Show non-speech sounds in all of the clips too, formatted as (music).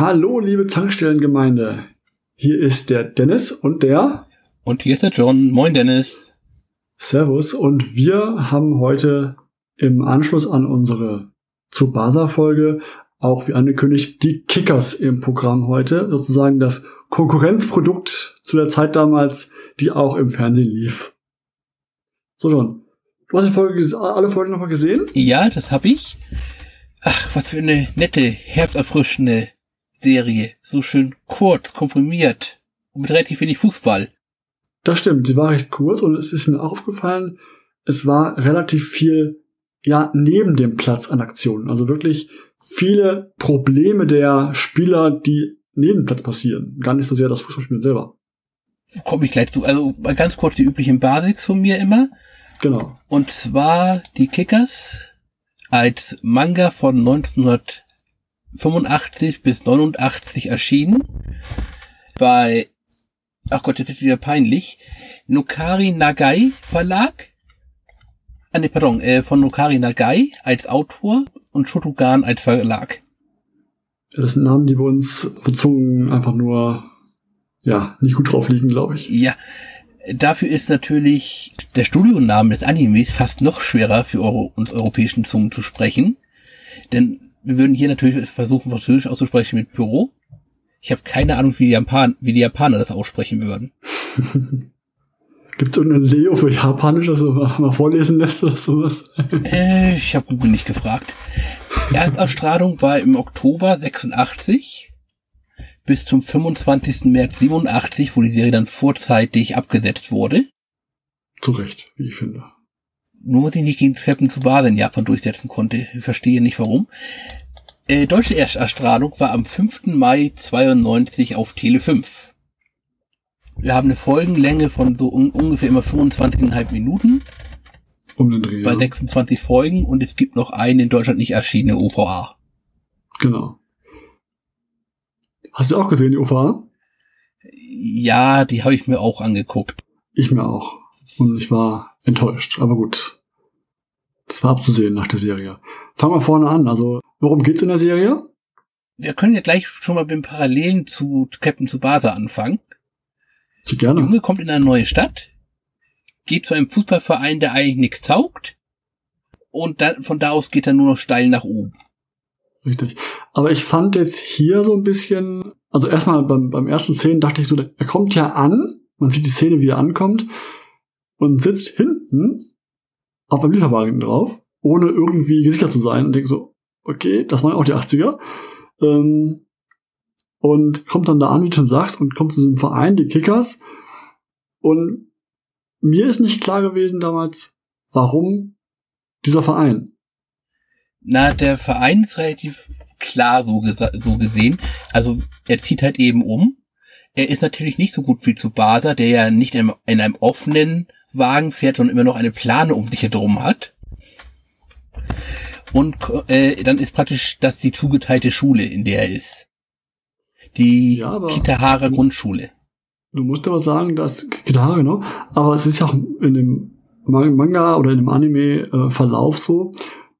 Hallo, liebe Zankstellengemeinde. Hier ist der Dennis und der. Und hier ist der John. Moin, Dennis. Servus. Und wir haben heute im Anschluss an unsere Tsubasa-Folge auch wie angekündigt die Kickers im Programm heute. Sozusagen das Konkurrenzprodukt zu der Zeit damals, die auch im Fernsehen lief. So, John. Du hast die Folge, alle Folgen nochmal gesehen? Ja, das habe ich. Ach, was für eine nette, herzerfrischende Serie. So schön kurz, komprimiert und mit relativ wenig Fußball. Das stimmt, sie war recht kurz und es ist mir aufgefallen, es war relativ viel, ja, neben dem Platz an Aktionen. Also wirklich viele Probleme der Spieler, die neben dem Platz passieren. Gar nicht so sehr das Fußballspielen selber. Komme ich gleich zu. Also mal ganz kurz die üblichen Basics von mir immer. Genau. Und zwar die Kickers als Manga von 1985 bis 89 erschienen. Bei, ach Gott, jetzt ist wieder peinlich, Nokari Nagai Verlag. Ah, nee, pardon, äh, von Nokari Nagai als Autor und Shotogan als Verlag. Ja, das sind Namen, die bei uns verzungen einfach nur, ja, nicht gut drauf liegen, glaube ich. Ja, Dafür ist natürlich der Studioname des Animes fast noch schwerer für Euro uns europäischen Zungen zu sprechen. Denn wir würden hier natürlich versuchen, Französisch auszusprechen mit Büro. Ich habe keine Ahnung, wie die, Japan wie die Japaner das aussprechen würden. (laughs) Gibt es irgendeinen Leo für Japanisch, das du mal vorlesen lässt oder sowas? (laughs) äh, ich habe Google nicht gefragt. Erstausstrahlung war im Oktober 86 bis zum 25. März 87, wo die Serie dann vorzeitig abgesetzt wurde. Zu Recht, wie ich finde. Nur sie nicht gegen Captain Tsubasa in Japan durchsetzen konnte. Ich verstehe nicht warum. Äh, deutsche Erstausstrahlung war am 5. Mai 92 auf Tele 5. Wir haben eine Folgenlänge von so un ungefähr immer 25,5 Minuten. Um den Dreh. Bei 26 Folgen und es gibt noch eine in Deutschland nicht erschienene OVA. Genau. Hast du auch gesehen, die OVA? Ja, die habe ich mir auch angeguckt. Ich mir auch. Und ich war enttäuscht. Aber gut. Das war abzusehen nach der Serie. Fangen wir vorne an. Also, worum geht's in der Serie? Wir können ja gleich schon mal mit dem Parallelen zu Captain Tsubasa anfangen. Zu gerne. Der Junge kommt in eine neue Stadt, geht zu einem Fußballverein, der eigentlich nichts taugt, und dann, von da aus geht er nur noch steil nach oben. Richtig. Aber ich fand jetzt hier so ein bisschen, also erstmal beim, beim ersten Szenen dachte ich so, er kommt ja an, man sieht die Szene, wie er ankommt und sitzt hinten auf einem Lieferwagen drauf, ohne irgendwie gesichert zu sein und denkt so, okay, das waren auch die 80er. Ähm, und kommt dann da an, wie du schon sagst, und kommt zu diesem Verein, die Kickers. Und mir ist nicht klar gewesen damals, warum dieser Verein. Na, der Verein ist relativ klar so, so gesehen. Also er zieht halt eben um. Er ist natürlich nicht so gut wie zu Basa, der ja nicht in in einem offenen Wagen fährt, sondern immer noch eine Plane um sich herum hat. Und äh, dann ist praktisch das die zugeteilte Schule, in der er ist. Die ja, Kitahara Grundschule. Du musst aber sagen, dass Kitahara, genau. Aber es ist ja auch in dem Manga oder in dem Anime-Verlauf äh, so,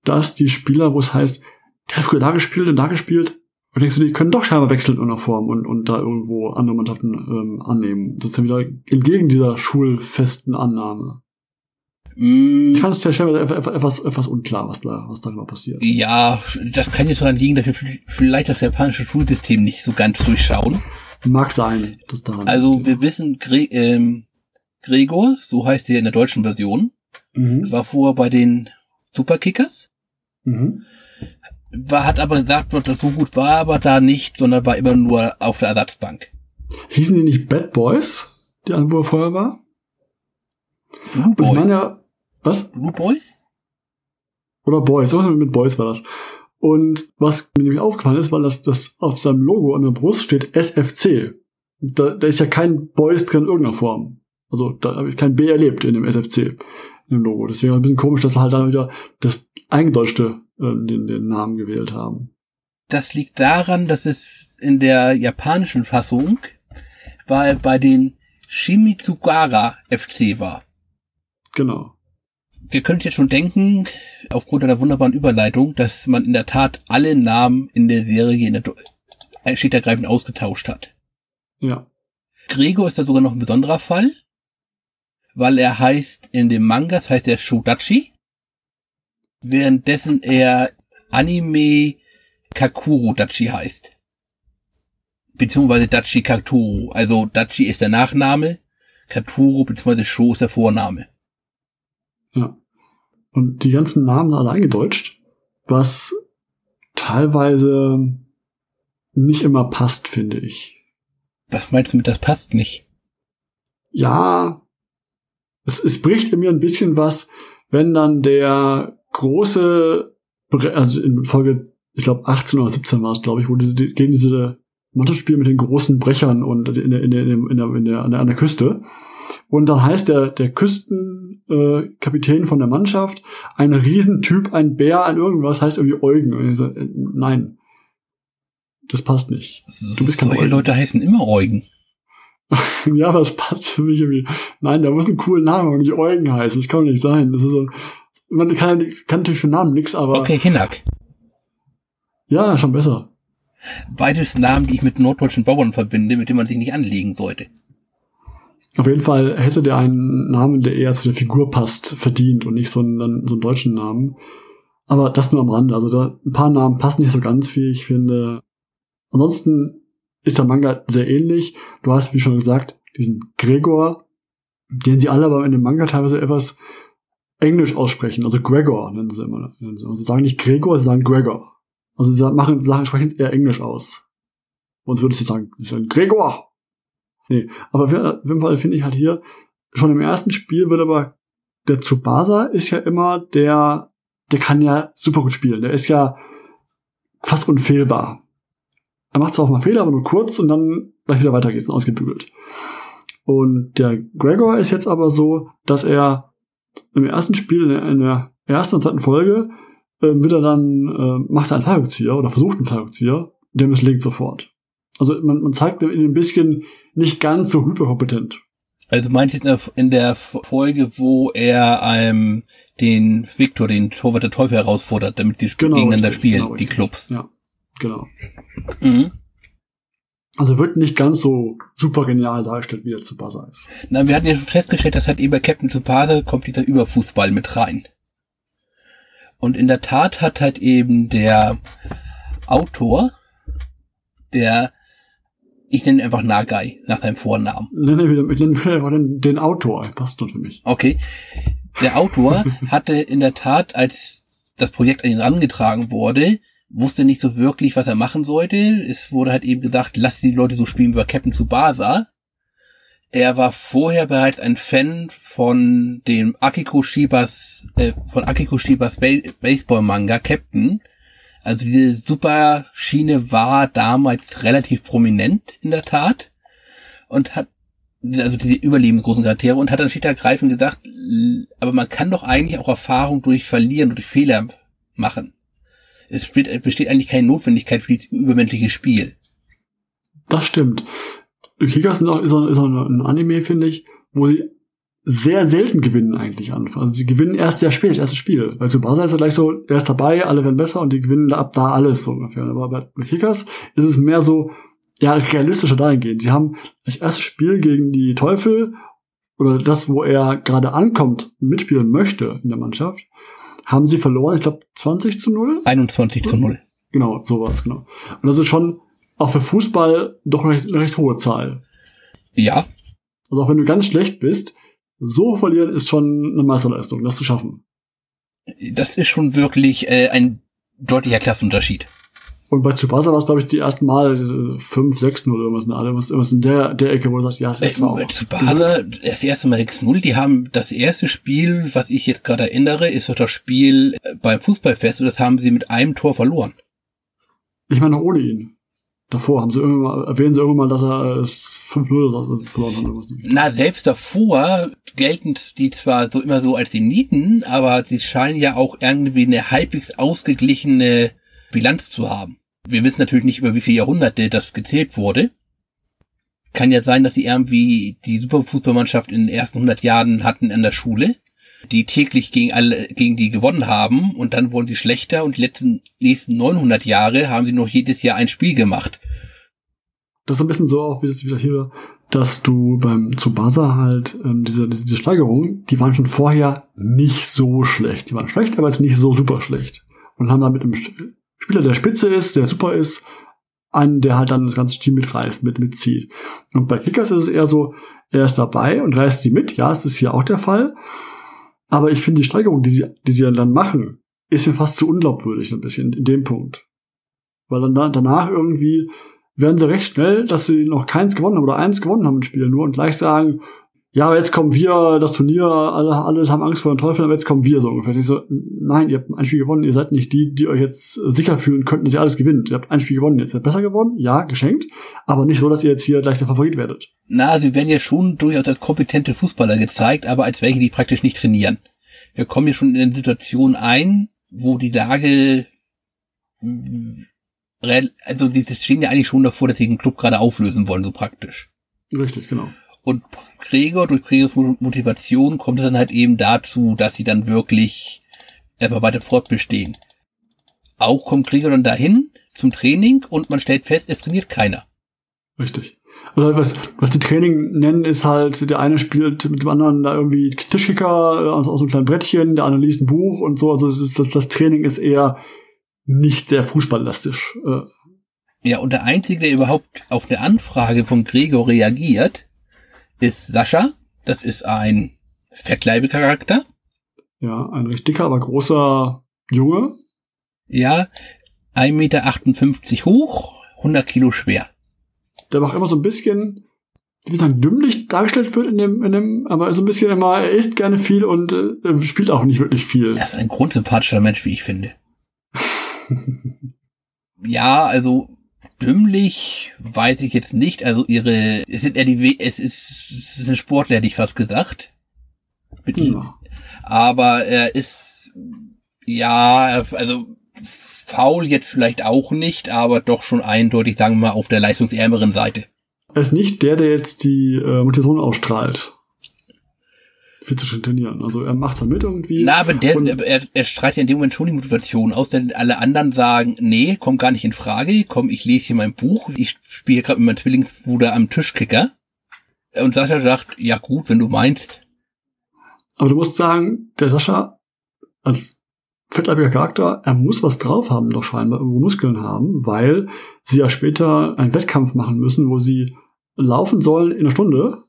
dass die Spieler, wo es heißt, der hat früher da gespielt und da gespielt, und denkst du, die können doch scheinbar wechseln in einer Form und, und da irgendwo andere Mannschaften ähm, annehmen. Das ist dann wieder entgegen dieser schulfesten Annahme. Mm. Ich fand es ja scheinbar etwas, etwas unklar, was da, was da genau passiert. Ja, das kann jetzt daran liegen, dass wir vielleicht das japanische Schulsystem nicht so ganz durchschauen. Mag sein, dass daran. Also liegt, wir wissen, Gre ähm, Gregor, so heißt er in der deutschen Version, mhm. war vorher bei den Superkickers. Mhm. War, hat aber gesagt, dass das so gut war, aber da nicht, sondern war immer nur auf der Ersatzbank. Hießen die nicht Bad Boys, die wo er vorher war? Blue Boys. Meine, was? Blue Boys? Oder Boys, was mit Boys war das. Und was mir nämlich aufgefallen ist, weil das, das auf seinem Logo an der Brust steht SFC. Da, da ist ja kein Boys drin in irgendeiner Form. Also da habe ich kein B erlebt in dem SFC im Logo. Deswegen ein bisschen komisch, dass sie halt dann wieder das Eingedeutschte den, den Namen gewählt haben. Das liegt daran, dass es in der japanischen Fassung weil bei den Shimitsugara FC war. Genau. Wir könnten jetzt schon denken, aufgrund einer wunderbaren Überleitung, dass man in der Tat alle Namen in der Serie in der schlicht ergreifend ausgetauscht hat. Ja. Gregor ist da sogar noch ein besonderer Fall, weil er heißt in dem Mangas heißt er Shodachi, währenddessen er Anime Kakuro Dachi heißt. Beziehungsweise Dachi Katuro. Also Dachi ist der Nachname, Katuro beziehungsweise Sho ist der Vorname. Ja. Und die ganzen Namen alle eingedeutscht, was teilweise nicht immer passt, finde ich. Was meinst du mit das passt nicht? Ja, es, es bricht in mir ein bisschen was, wenn dann der große, also in Folge, ich glaube 18 oder 17 war es, glaube ich, wo die, die, gegen diese Mannschaftsspiel mit den großen Brechern und in der, in der, in der, in der, in der, an der Küste. Und dann heißt der, der Küstenkapitän äh, von der Mannschaft ein Riesentyp, ein Bär, ein irgendwas, heißt irgendwie Eugen. Und ich so, äh, nein. Das passt nicht. Du bist kein Solche Eugen. Leute heißen immer Eugen. (laughs) ja, aber das passt für mich irgendwie. Nein, der muss einen coolen Namen und nicht Eugen heißen. Das kann doch nicht sein. Das ist so, man kann, kann natürlich für Namen nix, aber. Okay, Hinak. Ja, schon besser. Beides Namen, die ich mit norddeutschen Bauern verbinde, mit denen man sich nicht anlegen sollte. Auf jeden Fall hätte der einen Namen, der eher zu der Figur passt, verdient und nicht so einen, so einen deutschen Namen. Aber das nur am Rande. Also da, ein paar Namen passen nicht so ganz, wie ich finde. Ansonsten ist der Manga sehr ähnlich. Du hast, wie schon gesagt, diesen Gregor, den sie alle aber in dem Manga teilweise etwas Englisch aussprechen. Also Gregor nennen sie immer. Sie sagen nicht Gregor, sie sagen Gregor. Also sie machen Sachen sprechen eher Englisch aus. Uns würdest du sagen, Gregor. Nee, aber auf jeden Fall finde ich halt hier, schon im ersten Spiel wird aber, der Tsubasa ist ja immer der, der kann ja super gut spielen. Der ist ja fast unfehlbar. Er macht zwar auch mal Fehler, aber nur kurz und dann gleich wieder weiter geht's ausgebügelt. Und der Gregor ist jetzt aber so, dass er im ersten Spiel, in der, ersten und zweiten Folge, äh, wird er dann, äh, macht er einen Fallrückzieher oder versucht einen Fallrückzieher, der misslingt sofort. Also man, man zeigt ihn ein bisschen nicht ganz so hyperkompetent. Also du meinst in der Folge, wo er ähm, den Victor, den Torwart der Teufel herausfordert, damit die genau, gegeneinander richtig, spielen, genau, die Clubs. Ja, genau. Mhm. Also wird nicht ganz so super genial dargestellt, wie er zu Buzzer ist. Na, wir hatten ja schon festgestellt, dass halt eben bei Captain Tsubasa kommt dieser Überfußball mit rein. Und in der Tat hat halt eben der Autor, der ich nenne ihn einfach Nagai nach seinem Vornamen. Nenne wieder, ich nenne wieder den, den Autor, passt doch für mich. Okay. Der Autor (laughs) hatte in der Tat, als das Projekt an ihn herangetragen wurde, wusste nicht so wirklich, was er machen sollte. Es wurde halt eben gesagt, lass die Leute so spielen wie Captain Tsubasa. Er war vorher bereits ein Fan von dem Akiko Shibas, äh, von Akiko Shibas Baseball Manga Captain also diese Superschiene war damals relativ prominent in der Tat und hat also diese überlebensgroßen Charaktere und hat dann schlicht ergreifend gesagt, aber man kann doch eigentlich auch Erfahrung durch Verlieren und durch Fehler machen. Es besteht, eigentlich keine Notwendigkeit für dieses übermenschliche Spiel. Das stimmt. Kickers ist auch, ist auch ein Anime, finde ich, wo sie sehr selten gewinnen eigentlich an. Also sie gewinnen erst sehr spät, erstes Spiel. Weil Tsubasa ist ja gleich so, der ist dabei, alle werden besser und die gewinnen ab da alles so ungefähr. Aber bei Kickers ist es mehr so, ja, realistischer dahingehend. Sie haben das erste Spiel gegen die Teufel oder das, wo er gerade ankommt mitspielen möchte in der Mannschaft, haben sie verloren, ich glaube 20 zu 0? 21 zu 0. Genau, sowas, genau. Und das ist schon auch für Fußball doch eine recht, eine recht hohe Zahl. Ja. Also auch wenn du ganz schlecht bist, so verlieren ist schon eine Meisterleistung, das zu schaffen. Das ist schon wirklich äh, ein deutlicher Klassenunterschied. Und bei Tsubasa war es, glaube ich, die ersten Mal 5, 6 0 oder irgendwas in, irgendwas, irgendwas in der, der Ecke, wo du sagst, ja, das äh, war auch. Tsubasa, das erste Mal 6 0, die haben das erste Spiel, was ich jetzt gerade erinnere, ist doch das Spiel äh, beim Fußballfest und das haben sie mit einem Tor verloren. Ich meine, ohne ihn. Davor haben sie irgendwann mal, erwähnen sie irgendwann mal, dass er es 5-0 verloren hat. Na, selbst davor gelten die zwar so immer so als die Nieten, aber sie scheinen ja auch irgendwie eine halbwegs ausgeglichene Bilanz zu haben. Wir wissen natürlich nicht, über wie viele Jahrhunderte das gezählt wurde. Kann ja sein, dass sie irgendwie die Superfußballmannschaft in den ersten 100 Jahren hatten in der Schule, die täglich gegen alle, gegen die gewonnen haben und dann wurden sie schlechter und die letzten, nächsten 900 Jahre haben sie noch jedes Jahr ein Spiel gemacht. das ist ein bisschen so auch wie das wieder hier, dass du beim Tsubasa halt ähm, diese, diese, diese Steigerungen, die waren schon vorher nicht so schlecht. Die waren schlecht, aber jetzt nicht so super schlecht. Und haben dann mit einem Spieler, der spitze ist, der super ist, einen, der halt dann das ganze Team mitreißt, mit, mitzieht. Und bei Kickers ist es eher so, er ist dabei und reißt sie mit. Ja, das ist hier auch der Fall. Aber ich finde die Steigerung, die sie, die sie dann machen, ist mir fast zu unglaubwürdig, ein bisschen in dem Punkt. Weil dann danach irgendwie werden sie recht schnell, dass sie noch keins gewonnen haben oder eins gewonnen haben im Spiel nur und gleich sagen, ja, aber jetzt kommen wir, das Turnier, alle, alle haben Angst vor den Teufel, aber jetzt kommen wir so ungefähr. Ich so, nein, ihr habt ein Spiel gewonnen, ihr seid nicht die, die euch jetzt sicher fühlen könnten, dass ihr alles gewinnt. Ihr habt ein Spiel gewonnen, jetzt seid besser gewonnen, ja, geschenkt, aber nicht so, dass ihr jetzt hier gleich der Favorit werdet. Na, sie werden ja schon durchaus als kompetente Fußballer gezeigt, aber als welche, die praktisch nicht trainieren. Wir kommen ja schon in eine Situation ein, wo die Lage also die stehen ja eigentlich schon davor, dass sie den Club gerade auflösen wollen, so praktisch. Richtig, genau. Und Gregor, durch Gregors Motivation kommt es dann halt eben dazu, dass sie dann wirklich einfach weiter fortbestehen. Auch kommt Gregor dann dahin zum Training und man stellt fest, es trainiert keiner. Richtig. Also was, was die Training nennen, ist halt, der eine spielt mit dem anderen da irgendwie Tischkicker aus, aus einem kleinen Brettchen, der andere liest ein Buch und so. Also das, das, das Training ist eher nicht sehr fußballlastisch. Äh. Ja, und der Einzige, der überhaupt auf eine Anfrage von Gregor reagiert, ist Sascha. Das ist ein Fettleibecharakter. Ja, ein recht dicker, aber großer Junge. Ja, 1,58 Meter hoch, 100 Kilo schwer. Der macht immer so ein bisschen, wie sagen, dümmlich dargestellt wird in dem, in dem, aber so ein bisschen immer, er isst gerne viel und äh, spielt auch nicht wirklich viel. Er ist ein grundsympathischer Mensch, wie ich finde. (laughs) ja, also dümmlich weiß ich jetzt nicht. Also ihre, es sind eher die, es ist, es ist ein Sportler, hätte ich fast gesagt. Ja. Aber er ist, ja, also faul jetzt vielleicht auch nicht, aber doch schon eindeutig, sagen wir mal, auf der leistungsärmeren Seite. Er ist nicht der, der jetzt die äh, Motivation ausstrahlt trainieren. Also er macht's mit irgendwie. Na, aber der, er, er streitet ja in dem Moment schon die Motivation aus, denn alle anderen sagen, nee, kommt gar nicht in Frage, komm, ich lese hier mein Buch, ich spiele gerade mit meinem Zwillingsbruder am Tischkicker. Und Sascha sagt, ja gut, wenn du meinst. Aber du musst sagen, der Sascha als fettleibiger Charakter, er muss was drauf haben, doch scheinbar irgendwo Muskeln haben, weil sie ja später einen Wettkampf machen müssen, wo sie laufen sollen in einer Stunde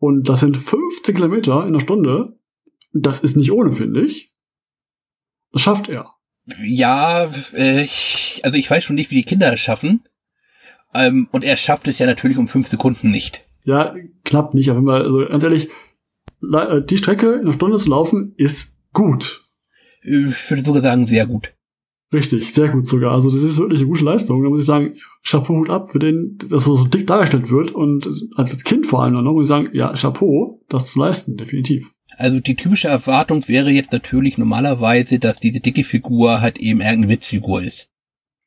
und das sind 15 Kilometer in einer Stunde. Das ist nicht ohne, finde ich. Das schafft er. Ja, äh, ich, also ich weiß schon nicht, wie die Kinder das schaffen. Ähm, und er schafft es ja natürlich um fünf Sekunden nicht. Ja, klappt nicht. Aber also ganz ehrlich, äh, die Strecke in einer Stunde zu laufen ist gut. Ich würde sogar sagen, sehr gut. Richtig, sehr gut sogar. Also das ist wirklich eine gute Leistung. Da muss ich sagen, Chapeau Hut ab für den, dass so dick dargestellt wird und als Kind vor allem noch muss ich sagen, ja, Chapeau, das zu leisten, definitiv. Also die typische Erwartung wäre jetzt natürlich normalerweise, dass diese dicke Figur halt eben irgendeine Witzfigur ist.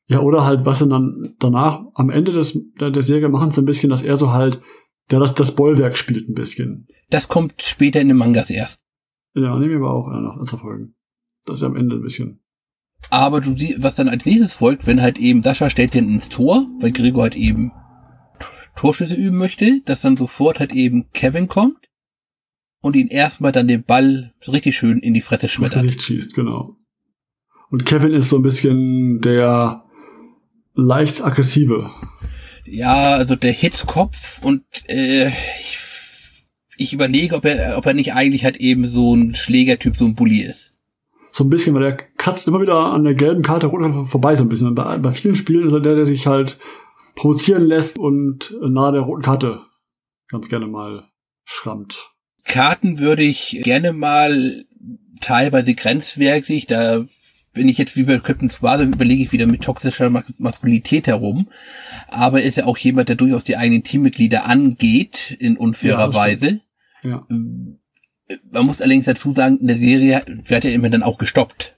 Ja, oder halt, was sie dann danach am Ende des, der, der Serie machen sie ein bisschen, dass er so halt, der das, das Bollwerk spielt ein bisschen. Das kommt später in den Mangas erst. Ja, nehmen wir aber auch noch als Erfolgen. Das ist ja am Ende ein bisschen. Aber du siehst, was dann als nächstes folgt, wenn halt eben Sascha stellt den ins Tor, weil Gregor halt eben Torschüsse üben möchte, dass dann sofort halt eben Kevin kommt und ihn erstmal dann den Ball so richtig schön in die Fresse schmettert. Gesicht schießt, genau. Und Kevin ist so ein bisschen der leicht aggressive. Ja, also der Hitzkopf und äh, ich, ich überlege, ob er, ob er nicht eigentlich halt eben so ein Schlägertyp, so ein Bully ist so ein bisschen, weil der kratzt immer wieder an der gelben Karte rot vorbei so ein bisschen. Bei, bei vielen Spielen ist er der, der sich halt provozieren lässt und nahe der roten Karte ganz gerne mal schrammt. Karten würde ich gerne mal teilweise grenzwertig, da bin ich jetzt wie bei Captain Suarez, überlege ich wieder mit toxischer Maskulinität herum. Aber er ist ja auch jemand, der durchaus die eigenen Teammitglieder angeht, in unfairer ja, Weise. Ja. Man muss allerdings dazu sagen, in der Serie wird ja immer dann auch gestoppt.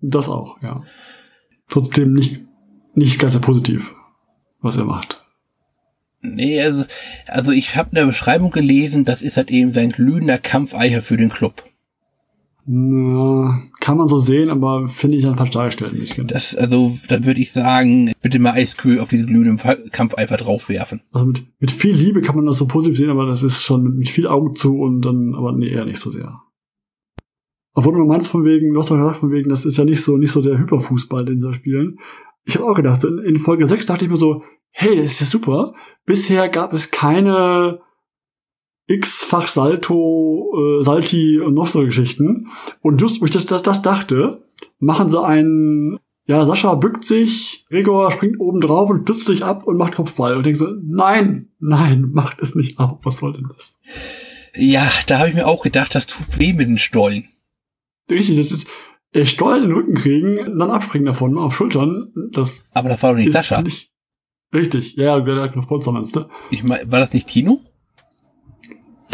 Das auch, ja. Trotzdem nicht, nicht ganz so positiv, was er macht. Nee, also, also ich habe in der Beschreibung gelesen, das ist halt eben sein glühender Kampfeicher für den Club. Na, kann man so sehen, aber finde ich dann falsch dargestellt ein bisschen. Das, also, dann würde ich sagen, bitte mal Eiskühl auf diesen glühenden Kampf einfach draufwerfen. Also mit, mit viel Liebe kann man das so positiv sehen, aber das ist schon mit, mit viel Augen zu und dann, aber nee, eher nicht so sehr. Obwohl du meinst von wegen, du hast doch gesagt von wegen, das ist ja nicht so, nicht so der Hyperfußball, den sie da spielen. Ich habe auch gedacht, in, in Folge 6 dachte ich mir so, hey, das ist ja super. Bisher gab es keine x-fach Salto, äh, Salti und noch so Geschichten. Und just, wo ich das, das, das dachte, machen sie einen, ja, Sascha bückt sich, Gregor springt oben drauf und stützt sich ab und macht Kopfball. Und denkst so, nein, nein, macht es nicht ab. Was soll denn das? Ja, da habe ich mir auch gedacht, das tut weh mit den Stollen. Richtig, das ist äh, Stollen in den Rücken kriegen, dann abspringen davon auf Schultern. Das Aber das war doch nicht Sascha. Nicht, richtig, ja, der hat noch Polster meinst du? Ich mein, war das nicht Tino?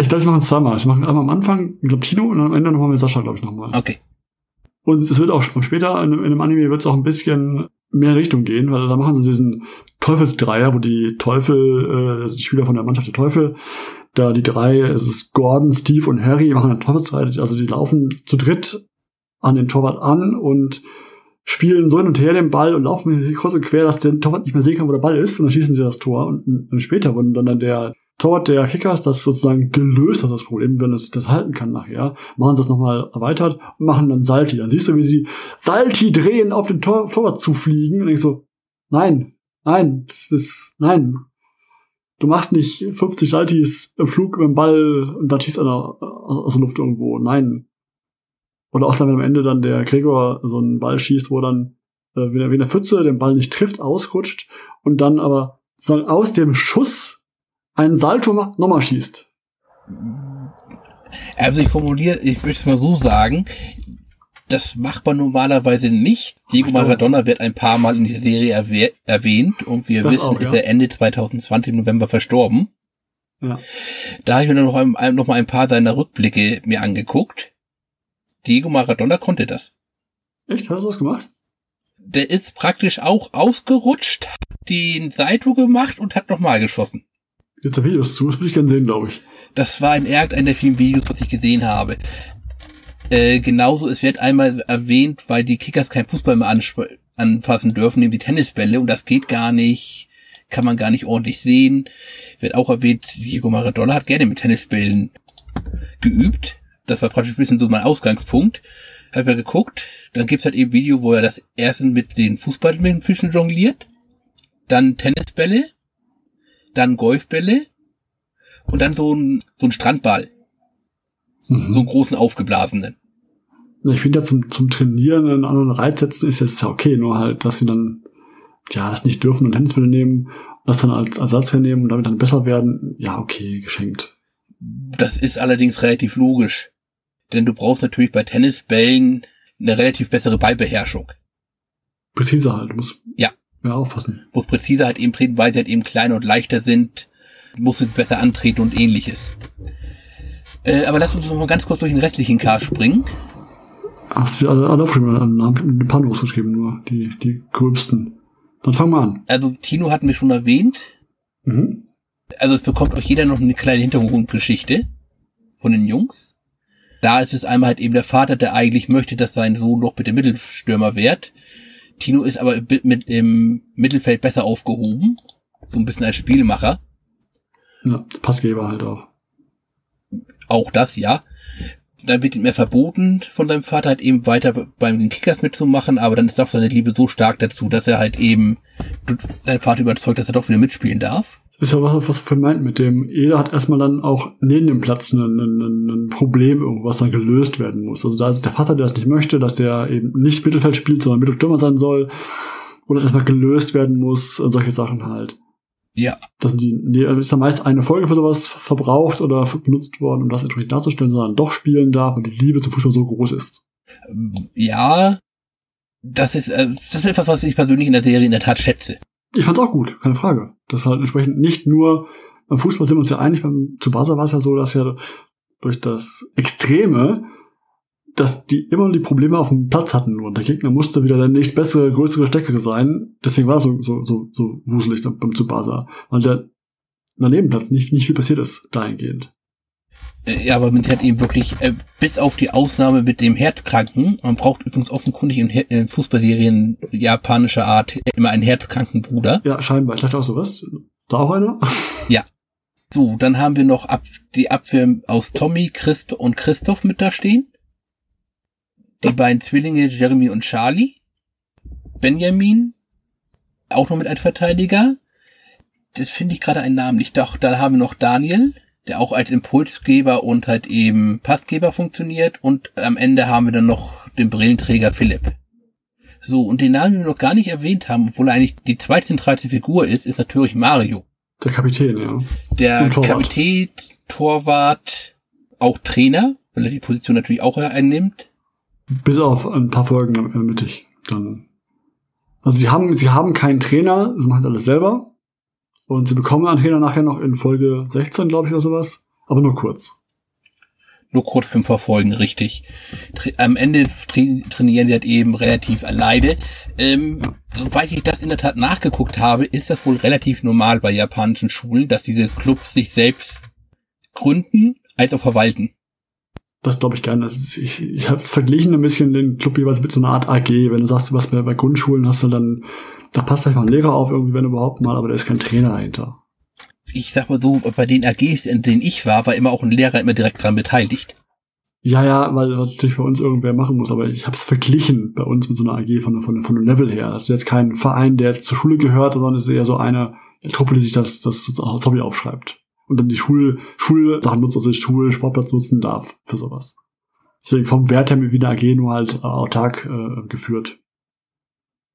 Ich glaube, sie machen es zweimal. Sie machen einmal am Anfang, ich glaube, Tino und am Ende nochmal mit Sascha, glaube ich, nochmal. Okay. Und es wird auch später in, in einem Anime wird es auch ein bisschen mehr in Richtung gehen, weil da machen sie diesen Teufelsdreier, wo die Teufel, äh, die Spieler von der Mannschaft der Teufel, da die drei, es ist Gordon, Steve und Harry, machen einen Teufelsdreier, also die laufen zu dritt an den Torwart an und spielen so hin und her den Ball und laufen kreuz und quer, dass der Torwart nicht mehr sehen kann, wo der Ball ist, und dann schießen sie das Tor. Und, und später, wenn dann der Torwart der Kickers das sozusagen gelöst hat, das Problem, wenn es das halten kann nachher, machen sie das nochmal erweitert und machen dann Salti. Dann siehst du, wie sie Salti drehen, auf den Tor Torwart zufliegen und ich so, nein, nein, das ist, nein. Du machst nicht 50 Saltis im Flug über den Ball und dann schießt einer aus der Luft irgendwo. Nein. Oder auch dann, wenn am Ende dann der Gregor so einen Ball schießt, wo dann äh, wie eine Pfütze den Ball nicht trifft, ausrutscht und dann aber sozusagen aus dem Schuss einen Salto macht, nochmal schießt. Also ich formuliere, ich möchte es mal so sagen, das macht man normalerweise nicht. Diego Maradona wird ein paar Mal in der Serie erwäh erwähnt und wir das wissen, auch, ja. ist er Ende 2020 im November verstorben. Ja. Da habe ich mir noch, ein, noch mal ein paar seiner Rückblicke mir angeguckt. Diego Maradona konnte das. Echt? Hast du das gemacht? Der ist praktisch auch ausgerutscht, den Saito gemacht und hat nochmal geschossen. Jetzt da Videos zu, das würde ich gerne sehen, glaube ich. Das war in irgendeiner der vielen Videos, was ich gesehen habe. Äh, genauso, es wird einmal erwähnt, weil die Kickers kein Fußball mehr anfassen dürfen, nehmen die Tennisbälle und das geht gar nicht, kann man gar nicht ordentlich sehen. Wird auch erwähnt, Diego Maradona hat gerne mit Tennisbällen geübt. Das war praktisch ein bisschen so mein Ausgangspunkt. Hab ja geguckt, dann gibt's halt eben Video, wo er das erste mit den Fußballfischen jongliert, dann Tennisbälle, dann Golfbälle und dann so ein, so ein Strandball. Mhm. So einen großen aufgeblasenen. Ich finde ja zum, zum Trainieren einen anderen Reiz setzen ist jetzt ja okay, nur halt, dass sie dann ja das nicht dürfen und Tennisbälle nehmen, das dann als Ersatz hernehmen und damit dann besser werden, ja okay, geschenkt. Das ist allerdings relativ logisch. Denn du brauchst natürlich bei Tennisbällen eine relativ bessere Ballbeherrschung. Präziser halt, du musst ja. Ja, aufpassen. Muss präziser halt eben treten, weil sie halt eben kleiner und leichter sind, muss es besser antreten und ähnliches. Äh, aber lass uns noch mal ganz kurz durch den restlichen Cast springen. Ach, sie alle, alle aufgeschrieben, haben ein paar geschrieben, nur die, die gröbsten. Dann fangen wir an. Also Tino hatten wir schon erwähnt. Mhm. Also es bekommt euch jeder noch eine kleine Hintergrundgeschichte von den Jungs. Da ist es einmal halt eben der Vater, der eigentlich möchte, dass sein Sohn doch bitte Mittelstürmer wird. Tino ist aber mit im Mittelfeld besser aufgehoben. So ein bisschen als Spielmacher. Ja, Passgeber halt auch. Auch das, ja. Dann wird ihm mehr verboten von seinem Vater halt eben weiter beim Kickers mitzumachen, aber dann ist doch seine Liebe so stark dazu, dass er halt eben sein Vater überzeugt, dass er doch wieder mitspielen darf. Das ist ja was, was er meint mit dem, jeder hat erstmal dann auch neben dem Platz ein, ein, ein Problem, irgendwas dann gelöst werden muss. Also da ist der Vater, der das nicht möchte, dass der eben nicht Mittelfeld spielt, sondern Mittelstürmer sein soll. Oder dass erstmal gelöst werden muss, solche Sachen halt. Ja. Das sind die, nee, ist da meist eine Folge für sowas verbraucht oder benutzt worden, um das entsprechend darzustellen, sondern doch spielen darf und die Liebe zum Fußball so groß ist. Ja, das ist, äh, das ist etwas, was ich persönlich in der Serie in der Tat schätze. Ich fand's auch gut, keine Frage. Das halt entsprechend nicht nur beim Fußball sind wir uns ja einig, beim zu Basel war es ja so, dass ja durch das Extreme, dass die immer die Probleme auf dem Platz hatten und der Gegner musste wieder der nächstbessere, größere, stärkere sein. Deswegen war es so, so, so, so wuselig beim Tsubasa, weil der daneben Platz nicht, nicht viel passiert ist dahingehend. Äh, ja, aber man hat eben wirklich, äh, bis auf die Ausnahme mit dem Herzkranken, man braucht übrigens offenkundig in, in Fußballserien japanischer Art immer einen herzkranken Bruder. Ja, scheinbar. Ich dachte auch so, was? Da auch einer? (laughs) Ja. So, dann haben wir noch ab, die Abwehr aus Tommy, Christ und Christoph mit da stehen. Die beiden Zwillinge Jeremy und Charlie. Benjamin, auch noch mit einem Verteidiger. Das finde ich gerade einen Namen nicht. Doch, dann haben wir noch Daniel, der auch als Impulsgeber und halt eben Passgeber funktioniert. Und am Ende haben wir dann noch den Brillenträger Philipp. So, und den Namen, den wir noch gar nicht erwähnt haben, obwohl er eigentlich die zweitzentralste Figur ist, ist natürlich Mario. Der Kapitän, ja. Der Kapitän, Torwart, auch Trainer, weil er die Position natürlich auch einnimmt. Bis auf ein paar Folgen mittig. Dann. Also sie haben, sie haben keinen Trainer, sie machen alles selber. Und sie bekommen Trainer nachher noch in Folge 16, glaube ich, oder sowas. Aber nur kurz. Nur kurz für ein paar Folgen, richtig. Am Ende tra trainieren sie halt eben relativ alleine. Ähm. Soweit ich das in der Tat nachgeguckt habe, ist das wohl relativ normal bei japanischen Schulen, dass diese Clubs sich selbst gründen, als auch verwalten. Das glaube ich gerne. Ich ich habe es verglichen ein bisschen den Club jeweils mit so einer Art AG. Wenn du sagst, was bei, bei Grundschulen hast du dann, da passt vielleicht mal ein Lehrer auf, irgendwie, wenn überhaupt mal, aber da ist kein Trainer dahinter ich sag mal so, bei den AGs, in denen ich war, war immer auch ein Lehrer immer direkt dran beteiligt. Ja, ja, weil das natürlich bei uns irgendwer machen muss, aber ich habe es verglichen bei uns mit so einer AG von, von, von dem Level her. Das ist jetzt kein Verein, der zur Schule gehört, sondern es ist eher so eine Truppe, die sich das, das als Hobby aufschreibt. Und dann die Schul, Schulsachen nutzt, also Schul, Sportplatz nutzen darf für sowas. Deswegen vom Wert her wie eine AG nur halt autark äh, geführt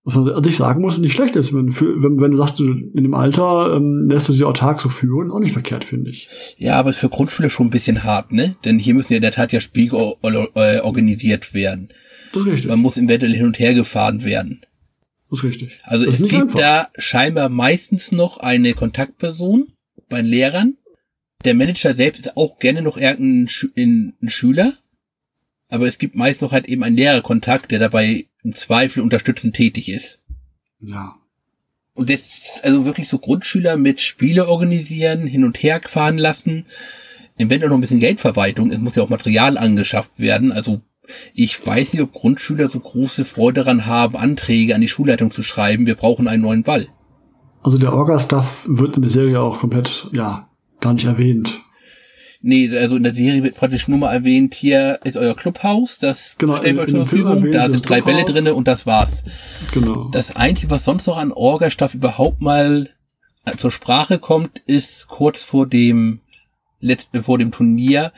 was man an sich sagen muss, nicht schlecht ist. Wenn, wenn, wenn du sagst, du in dem Alter ähm, lässt du sie autark so führen, auch nicht verkehrt, finde ich. Ja, aber ist für Grundschule schon ein bisschen hart, ne? Denn hier müssen ja in der Tat ja Spiegel äh, organisiert werden. Das ist richtig. Man muss im Wettel hin und her gefahren werden. Das ist richtig. Also das es gibt einfach. da scheinbar meistens noch eine Kontaktperson bei den Lehrern. Der Manager selbst ist auch gerne noch irgendein Schü ein Schüler. Aber es gibt meist noch halt eben einen Lehrerkontakt, der dabei im Zweifel unterstützend tätig ist. Ja. Und jetzt also wirklich so Grundschüler mit Spiele organisieren, hin und her fahren lassen, eventuell noch ein bisschen Geldverwaltung, es muss ja auch Material angeschafft werden, also ich weiß nicht, ob Grundschüler so große Freude daran haben, Anträge an die Schulleitung zu schreiben, wir brauchen einen neuen Ball. Also der Orga-Stuff wird in der Serie auch komplett, ja, gar nicht erwähnt. Nee, also in der Serie wird praktisch nur mal erwähnt, hier ist euer Clubhaus, das genau, stellt euch zur Verfügung, da sind drei Bälle drinne und das war's. Genau. Das Einzige, was sonst noch an Orga-Staff überhaupt mal äh, zur Sprache kommt, ist kurz vor dem, vor dem Turnier,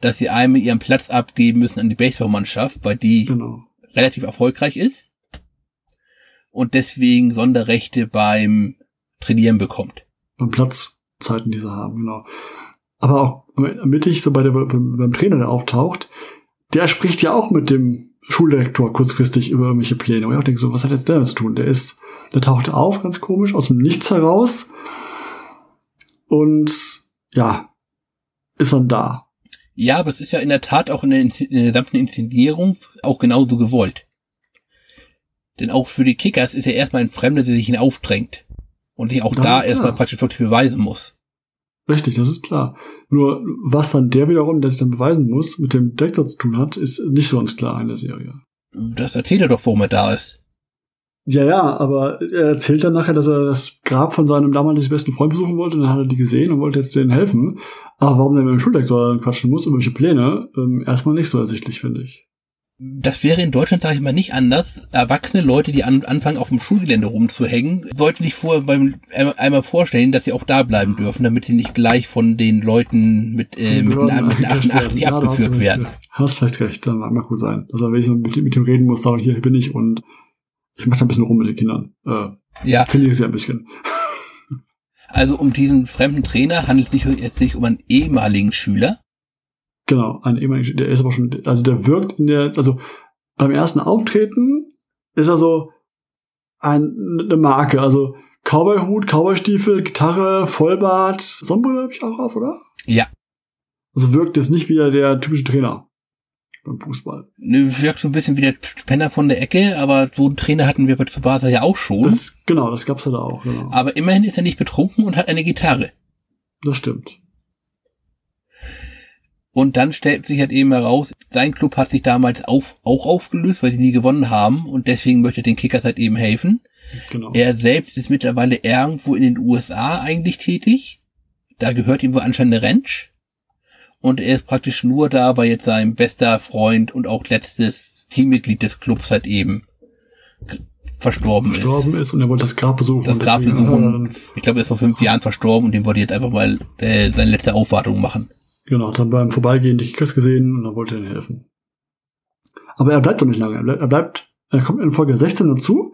dass sie einmal ihren Platz abgeben müssen an die Baseballmannschaft, weil die genau. relativ erfolgreich ist und deswegen Sonderrechte beim Trainieren bekommt. Beim Platzzeiten, die sie haben, genau aber auch mittig, so bei der, beim Trainer, der auftaucht, der spricht ja auch mit dem Schuldirektor kurzfristig über irgendwelche Pläne. Und ich auch denke so, was hat jetzt der zu tun? Der ist, der taucht auf, ganz komisch, aus dem Nichts heraus. Und ja, ist dann da. Ja, aber es ist ja in der Tat auch in der, in der gesamten Inszenierung auch genauso gewollt. Denn auch für die Kickers ist er erstmal ein Fremder, der sich ihn aufdrängt. Und sich auch das da erstmal praktisch wirklich beweisen muss. Richtig, das ist klar. Nur was dann der wiederum, der sich dann beweisen muss, mit dem Detektor zu tun hat, ist nicht so ganz klar in der Serie. Das erzählt er doch, warum er da ist. Ja, ja, aber er erzählt dann nachher, dass er das Grab von seinem damaligen besten Freund besuchen wollte, dann hat er die gesehen und wollte jetzt denen helfen. Aber warum er mit dem Schuldirektor quatschen muss, über welche Pläne, ähm, erstmal nicht so ersichtlich, finde ich das wäre in Deutschland, sage ich mal, nicht anders. Erwachsene Leute, die an, anfangen, auf dem Schulgelände rumzuhängen, sollten sich vorher beim einmal vorstellen, dass sie auch da bleiben dürfen, damit sie nicht gleich von den Leuten mit, äh, mit, mit, mit 88 ja, abgeführt werden. Hast vielleicht recht, dann mag gut sein. Also wenn ich so mit, mit dem reden muss, sagen, hier bin ich und ich mache da ein bisschen rum mit den Kindern. Äh, ja. Trainiere sie ein bisschen. Also um diesen fremden Trainer handelt es sich jetzt nicht um einen ehemaligen Schüler, Genau, ein ehemaliger, der ist aber schon, also der wirkt in der, also beim ersten Auftreten ist er so ein, eine Marke, also Cowboy-Hut, Cowboy-Stiefel, Gitarre, Vollbart, Sonnenbrille habe ich auch auf, oder? Ja. Also wirkt jetzt nicht wie der typische Trainer beim Fußball. Nö, wirkt so ein bisschen wie der Penner von der Ecke, aber so einen Trainer hatten wir bei Tsubasa ja auch schon. Das, genau, das gab's ja da auch, genau. Aber immerhin ist er nicht betrunken und hat eine Gitarre. Das stimmt. Und dann stellt sich halt eben heraus, sein Club hat sich damals auf, auch aufgelöst, weil sie nie gewonnen haben und deswegen möchte den Kickers halt eben helfen. Genau. Er selbst ist mittlerweile irgendwo in den USA eigentlich tätig. Da gehört ihm wohl anscheinend eine Ranch. Und er ist praktisch nur da, weil jetzt sein bester Freund und auch letztes Teammitglied des Clubs halt eben verstorben, verstorben ist. ist. und er wollte das Grab besuchen. Das Grab besuchen. Ich glaube, er ist vor fünf Jahren verstorben und dem wollte jetzt einfach mal äh, seine letzte Aufwartung machen. Genau, hat dann beim Vorbeigehen die Kickers gesehen und dann wollte er ihnen helfen. Aber er bleibt doch nicht lange. Er bleibt, er, bleibt, er kommt in Folge 16 dazu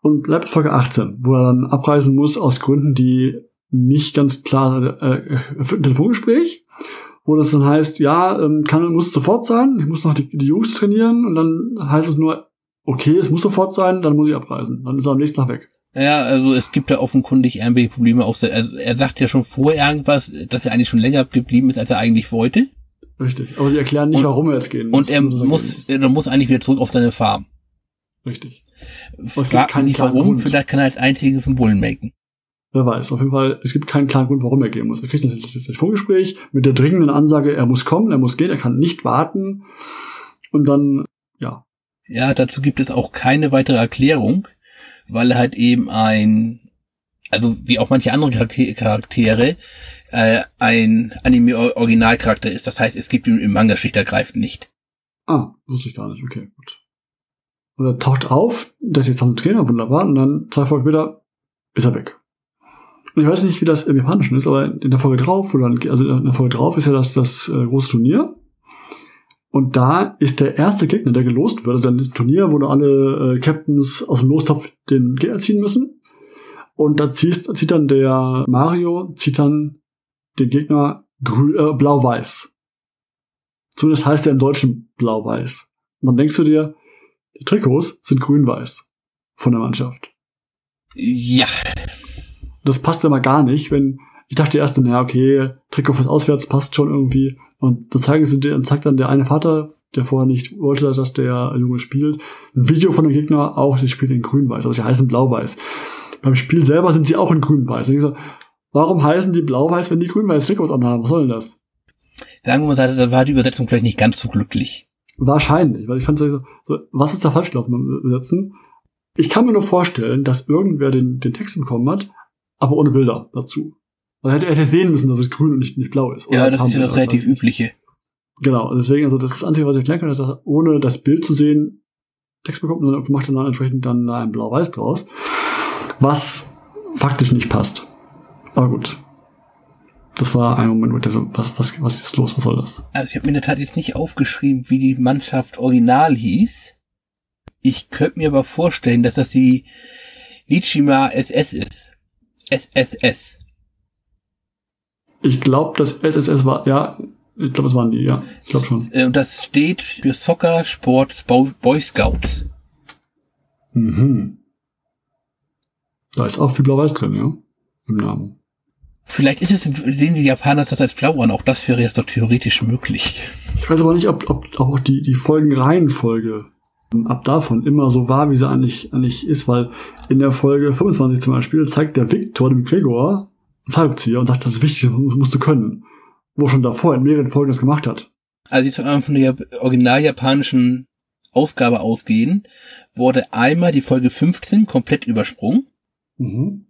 und bleibt Folge 18, wo er dann abreisen muss aus Gründen, die nicht ganz klar äh, für ein Telefongespräch, wo das dann heißt, ja, ähm, kann muss sofort sein, ich muss noch die, die Jungs trainieren und dann heißt es nur, okay, es muss sofort sein, dann muss ich abreisen. Dann ist er am nächsten Tag weg. Ja, also es gibt da offenkundig irgendwelche Probleme. Auf also er sagt ja schon vor irgendwas, dass er eigentlich schon länger geblieben ist, als er eigentlich wollte. Richtig, aber sie erklären nicht, und, warum er jetzt gehen muss. Und er muss, er muss eigentlich wieder zurück auf seine Farm. Richtig. Frag mich nicht warum, Grund. vielleicht kann er als einziges einen Bullen machen. Wer weiß, auf jeden Fall, es gibt keinen klaren Grund, warum er gehen muss. Er kriegt natürlich das Telefongespräch mit der dringenden Ansage, er muss kommen, er muss gehen, er kann nicht warten. Und dann, ja. Ja, dazu gibt es auch keine weitere Erklärung weil er halt eben ein, also wie auch manche andere Charaktere, äh, ein Anime-Originalcharakter ist. Das heißt, es gibt ihn im Manga schlicht ergreifend nicht. Ah, wusste ich gar nicht. Okay, gut. Und er taucht auf, der ist jetzt am Trainer, wunderbar, und dann zwei Folgen wieder ist er weg. Und ich weiß nicht, wie das im Japanischen ist, aber in der Folge drauf, oder also in der Folge drauf ist ja das, das äh, große Turnier. Und da ist der erste Gegner, der gelost wird, also dann ist ein Turnier, wo alle äh, Captains aus dem Lostopf den Gegner ziehen müssen. Und da zieht, zieht dann der Mario, zieht dann den Gegner äh, blau-weiß. Zumindest heißt er im Deutschen blau-weiß. Und dann denkst du dir, die Trikots sind grün-weiß von der Mannschaft. Ja. Das passt immer gar nicht, wenn ich dachte erst, naja, okay, Trikot fürs Auswärts passt schon irgendwie. Und dann zeigen sie, dann zeigt dann der eine Vater, der vorher nicht wollte, dass der Junge spielt, ein Video von dem Gegner, auch, sie spielen in grün-weiß, aber sie heißen blau-weiß. Beim Spiel selber sind sie auch in grün-weiß. Und ich so, warum heißen die blau-weiß, wenn die grün-weiß Trikots anhaben? Was soll denn das? Sagen wir mal, da war die Übersetzung vielleicht nicht ganz so glücklich. Wahrscheinlich, weil ich fand so, so was ist da falsch gelaufen beim Übersetzen? Ich kann mir nur vorstellen, dass irgendwer den, den Text bekommen hat, aber ohne Bilder dazu. Man hätte, hätte sehen müssen, dass es grün und nicht, nicht blau ist. ja, das ist ja das relativ übliche. Genau, deswegen, also das ist das Einzige, was ich erklären kann, ist, dass ohne das Bild zu sehen, Text bekommt und dann macht er dann entsprechend dann ein Blau-Weiß draus. Was faktisch nicht passt. Aber gut. Das war ein Moment, wo ich so, was, was, was ist los, was soll das? Also ich habe mir in der Tat jetzt nicht aufgeschrieben, wie die Mannschaft original hieß. Ich könnte mir aber vorstellen, dass das die Ichima SS ist. SSS. Ich glaube, das SSS war, ja, ich glaube, es waren die, ja. Ich glaube schon. Äh, und das steht für Soccer Sport Boy Scouts. Mhm. Da ist auch viel Blau-Weiß drin, ja? Im Namen. Vielleicht ist es, sehen die Japaner das als blau an. Auch das wäre jetzt doch theoretisch möglich. Ich weiß aber nicht, ob, ob, auch die, die Folgenreihenfolge ab davon immer so war, wie sie eigentlich, eigentlich ist, weil in der Folge 25 zum Beispiel zeigt der Victor dem Gregor Fallrückzieher und sagt, das ist wichtig, das musst du können. Wo schon davor in mehreren Folgen das gemacht hat. Also jetzt von der original japanischen Ausgabe ausgehen, wurde einmal die Folge 15 komplett übersprungen. Mhm.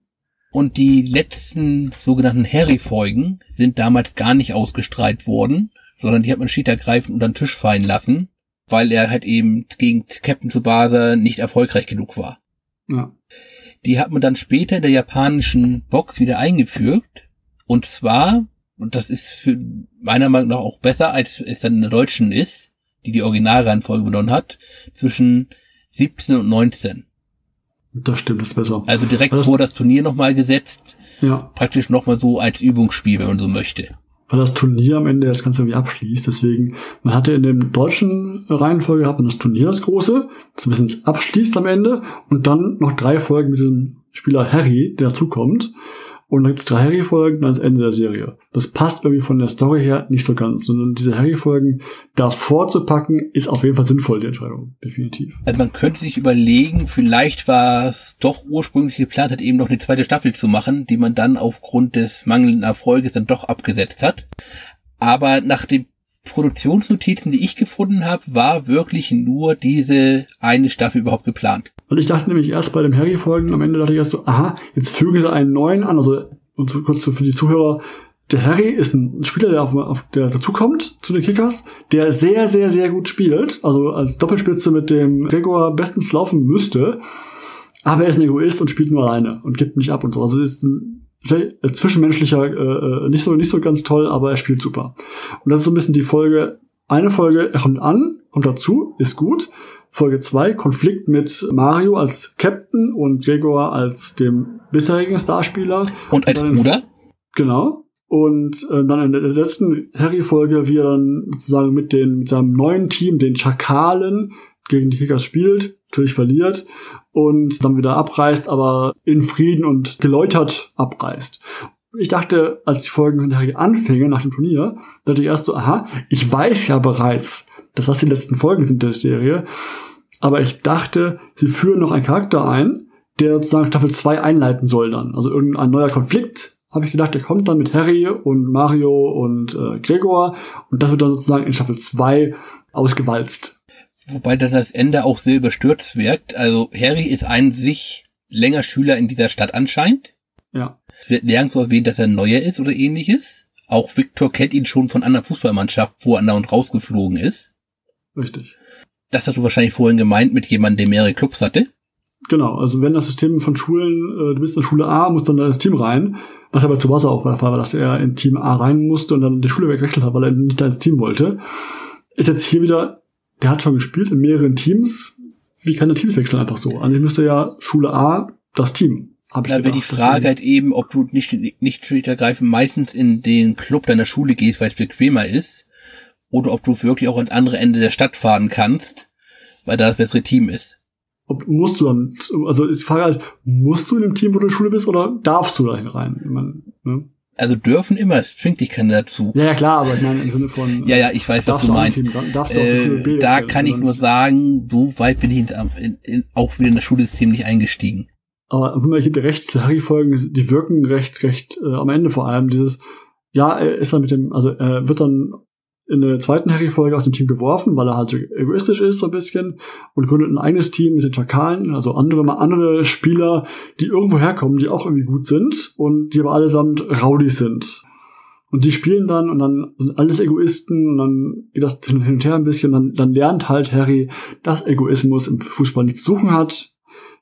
Und die letzten sogenannten Harry-Folgen sind damals gar nicht ausgestrahlt worden, sondern die hat man schied ergreifend unter den Tisch fallen lassen, weil er halt eben gegen Captain Tsubasa nicht erfolgreich genug war. Ja. Die hat man dann später in der japanischen Box wieder eingefügt. Und zwar, und das ist für meiner Meinung nach auch besser, als es dann in der deutschen ist, die die Originalreihenfolge übernommen hat, zwischen 17 und 19. Das stimmt, das ist besser. Also direkt das vor das Turnier nochmal gesetzt. Ja. Praktisch nochmal so als Übungsspiel, wenn man so möchte weil das Turnier am Ende das Ganze irgendwie abschließt. Deswegen, man hatte in dem deutschen Reihenfolge hat man das Turnier das große, das ein bisschen abschließt am Ende und dann noch drei Folgen mit diesem Spieler Harry, der dazukommt. Und dann gibt es drei Harry-Folgen und dann das Ende der Serie. Das passt irgendwie von der Story her nicht so ganz. Sondern diese Harry-Folgen davor zu packen, ist auf jeden Fall sinnvoll, die Entscheidung. Definitiv. Also man könnte sich überlegen, vielleicht war es doch ursprünglich geplant, hat eben noch eine zweite Staffel zu machen, die man dann aufgrund des mangelnden Erfolges dann doch abgesetzt hat. Aber nach dem Produktionsnotizen, die ich gefunden habe, war wirklich nur diese eine Staffel überhaupt geplant. Und ich dachte nämlich erst bei dem Harry-Folgen, am Ende dachte ich erst so, aha, jetzt fügen sie einen neuen an. Also, und so kurz für die Zuhörer, der Harry ist ein Spieler, der, auf, auf, der dazukommt zu den Kickers, der sehr, sehr, sehr gut spielt. Also als Doppelspitze mit dem Gregor bestens laufen müsste. Aber er ist ein Egoist und spielt nur alleine und gibt nicht ab und so. Also ist ein zwischenmenschlicher, äh, nicht so nicht so ganz toll, aber er spielt super. Und das ist so ein bisschen die Folge. Eine Folge, er kommt an, kommt dazu, ist gut. Folge zwei Konflikt mit Mario als Captain und Gregor als dem bisherigen Starspieler. Und als Bruder? Genau. Und äh, dann in der letzten Harry-Folge, wie er dann sozusagen mit, den, mit seinem neuen Team, den Schakalen, gegen die Kickers spielt, natürlich verliert und dann wieder abreist, aber in Frieden und geläutert abreist. Ich dachte, als die Folgen anfingen nach dem Turnier, dachte ich erst so, aha, ich weiß ja bereits, dass das die letzten Folgen sind der Serie, aber ich dachte, sie führen noch einen Charakter ein, der sozusagen Staffel 2 einleiten soll dann. Also irgendein neuer Konflikt, habe ich gedacht, der kommt dann mit Harry und Mario und äh, Gregor und das wird dann sozusagen in Staffel 2 ausgewalzt. Wobei dann das Ende auch sehr überstürzt wirkt. Also Harry ist ein sich länger Schüler in dieser Stadt anscheinend. Ja. Es wird nirgendwo erwähnt, dass er neuer ist oder ähnliches. Auch Victor kennt ihn schon von einer Fußballmannschaft, wo er und rausgeflogen ist. Richtig. Das hast du wahrscheinlich vorhin gemeint mit jemandem, der mehrere Clubs hatte. Genau, also wenn das System von Schulen, äh, du bist in der Schule A, musst dann da das Team rein, was aber zu Wasser auch der Fall war, dass er in Team A rein musste und dann die Schule wegwechselt hat, weil er nicht da ins Team wollte, ist jetzt hier wieder der hat schon gespielt in mehreren Teams. Wie kann der Teams wechseln einfach so? Eigentlich müsste ja Schule A das Team. Hab da wäre die Frage halt eben, ob du nicht, nicht schlicht ergreifend meistens in den Club deiner Schule gehst, weil es bequemer ist, oder ob du wirklich auch ans andere Ende der Stadt fahren kannst, weil da das bessere Team ist. Ob, musst du dann, also ist die Frage halt, musst du in dem Team, wo du in der Schule bist, oder darfst du da rein? Ich meine, ne? Also dürfen immer, es zwingt dich keiner dazu. Ja, ja, klar, aber ich meine im Sinne von. ja, ja, ich weiß, was du meinst. Team, äh, da kann ich nur sagen, so weit bin ich in, in, in, auch wieder in das Schulsystem nicht eingestiegen. Aber wenn man hier recht Harry-Folgen, die wirken recht, recht äh, am Ende vor allem dieses, ja, er ist dann mit dem, also er wird dann in der zweiten Harry-Folge aus dem Team geworfen, weil er halt so egoistisch ist, so ein bisschen, und gründet ein eigenes Team mit den Schakalen, also andere, andere Spieler, die irgendwo herkommen, die auch irgendwie gut sind und die aber allesamt Rowdies sind. Und die spielen dann und dann sind alles Egoisten und dann geht das hin und her ein bisschen, dann, dann lernt halt Harry, dass Egoismus im Fußball nichts zu suchen hat,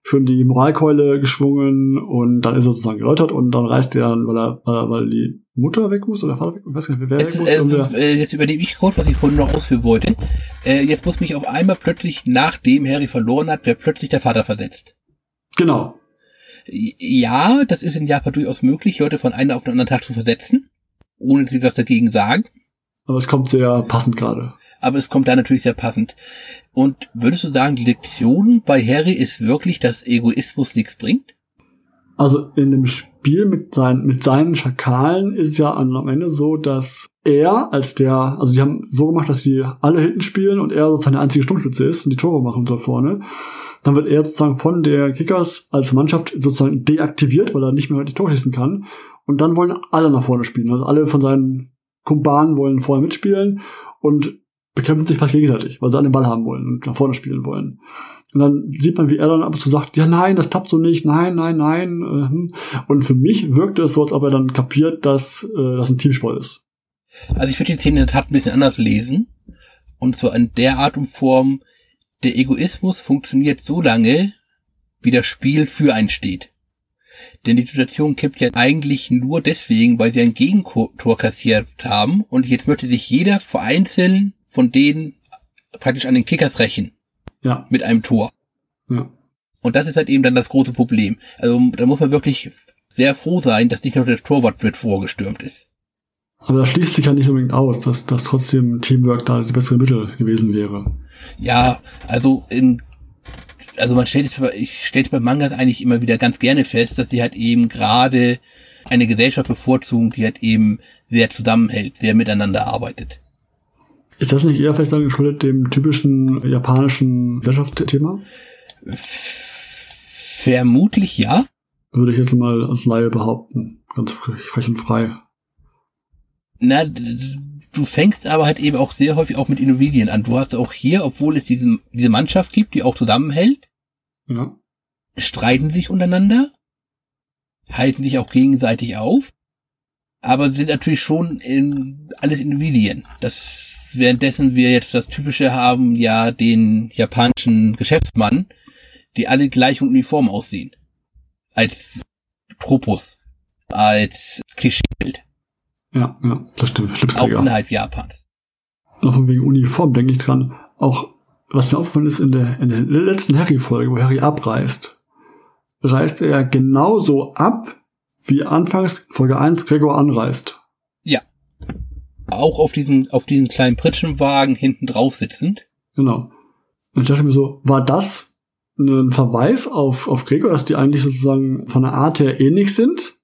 schon die Moralkeule geschwungen und dann ist er sozusagen geläutert und dann reist er dann, weil er, weil die Mutter weg muss oder Vater weg muss, ich weiß nicht, wer jetzt, weg muss. Äh, jetzt übernehme ich kurz, was ich vorhin noch ausführen wollte. Äh, jetzt muss mich auf einmal plötzlich, nachdem Harry verloren hat, wer plötzlich der Vater versetzt. Genau. Ja, das ist in Japan durchaus möglich, Leute von einem auf den anderen Tag zu versetzen, ohne sie was dagegen sagen. Aber es kommt sehr passend gerade aber es kommt da natürlich sehr passend. Und würdest du sagen, die Lektion bei Harry ist wirklich, dass Egoismus nichts bringt? Also in dem Spiel mit, sein, mit seinen Schakalen ist ja am Ende so, dass er als der, also die haben so gemacht, dass sie alle hinten spielen und er sozusagen der einzige Sturmspitze ist und die Tore machen soll vorne. Dann wird er sozusagen von der Kickers als Mannschaft sozusagen deaktiviert, weil er nicht mehr die Tore schießen kann. Und dann wollen alle nach vorne spielen. Also alle von seinen Kumpanen wollen vorne mitspielen. Und bekämpfen sich fast gegenseitig, weil sie alle den Ball haben wollen und nach vorne spielen wollen. Und dann sieht man, wie er dann ab und zu sagt, ja nein, das tappt so nicht, nein, nein, nein. Hm. Und für mich wirkte es so, als ob er dann kapiert, dass äh, das ein Teamsport ist. Also ich würde die Szene in der Tat ein bisschen anders lesen. Und zwar in der Art und Form, der Egoismus funktioniert so lange, wie das Spiel für einen steht. Denn die Situation kippt ja eigentlich nur deswegen, weil sie ein Gegentor kassiert haben und jetzt möchte sich jeder vereinzeln von denen praktisch an den Kickers rächen. Ja. Mit einem Tor. Ja. Und das ist halt eben dann das große Problem. Also da muss man wirklich sehr froh sein, dass nicht nur der Torwart wird vorgestürmt ist. Aber das schließt sich ja nicht unbedingt aus, dass, dass trotzdem Teamwork da das bessere Mittel gewesen wäre. Ja, also in, also man stellt es, ich stelle bei Mangas eigentlich immer wieder ganz gerne fest, dass sie halt eben gerade eine Gesellschaft bevorzugen, die halt eben sehr zusammenhält, sehr miteinander arbeitet. Ist das nicht eher vielleicht dann geschuldet dem typischen japanischen Gesellschaftsthema? Vermutlich ja. Würde ich jetzt mal als Laie behaupten. Ganz frech und frei. Na, du fängst aber halt eben auch sehr häufig auch mit Individuen an. Du hast auch hier, obwohl es diese, diese Mannschaft gibt, die auch zusammenhält, Ja. streiten sich untereinander, halten sich auch gegenseitig auf, aber sind natürlich schon in, alles Individuen. Das, währenddessen wir jetzt das Typische haben, ja, den japanischen Geschäftsmann, die alle gleich und uniform aussehen. Als Tropus. Als Klischeebild. Ja, ja, das stimmt. Auch Schlipsträger. innerhalb Japans. Noch von wegen Uniform denke ich dran. Auch, was mir aufgefallen ist, in der, in der letzten Harry-Folge, wo Harry abreist, reist er genauso ab, wie anfangs Folge 1 Gregor anreist. Auch auf diesen, auf diesen kleinen Pritschenwagen hinten drauf sitzend. Genau. Und ich dachte mir so, war das ein Verweis auf, auf Gregor, dass die eigentlich sozusagen von der Art her ähnlich sind?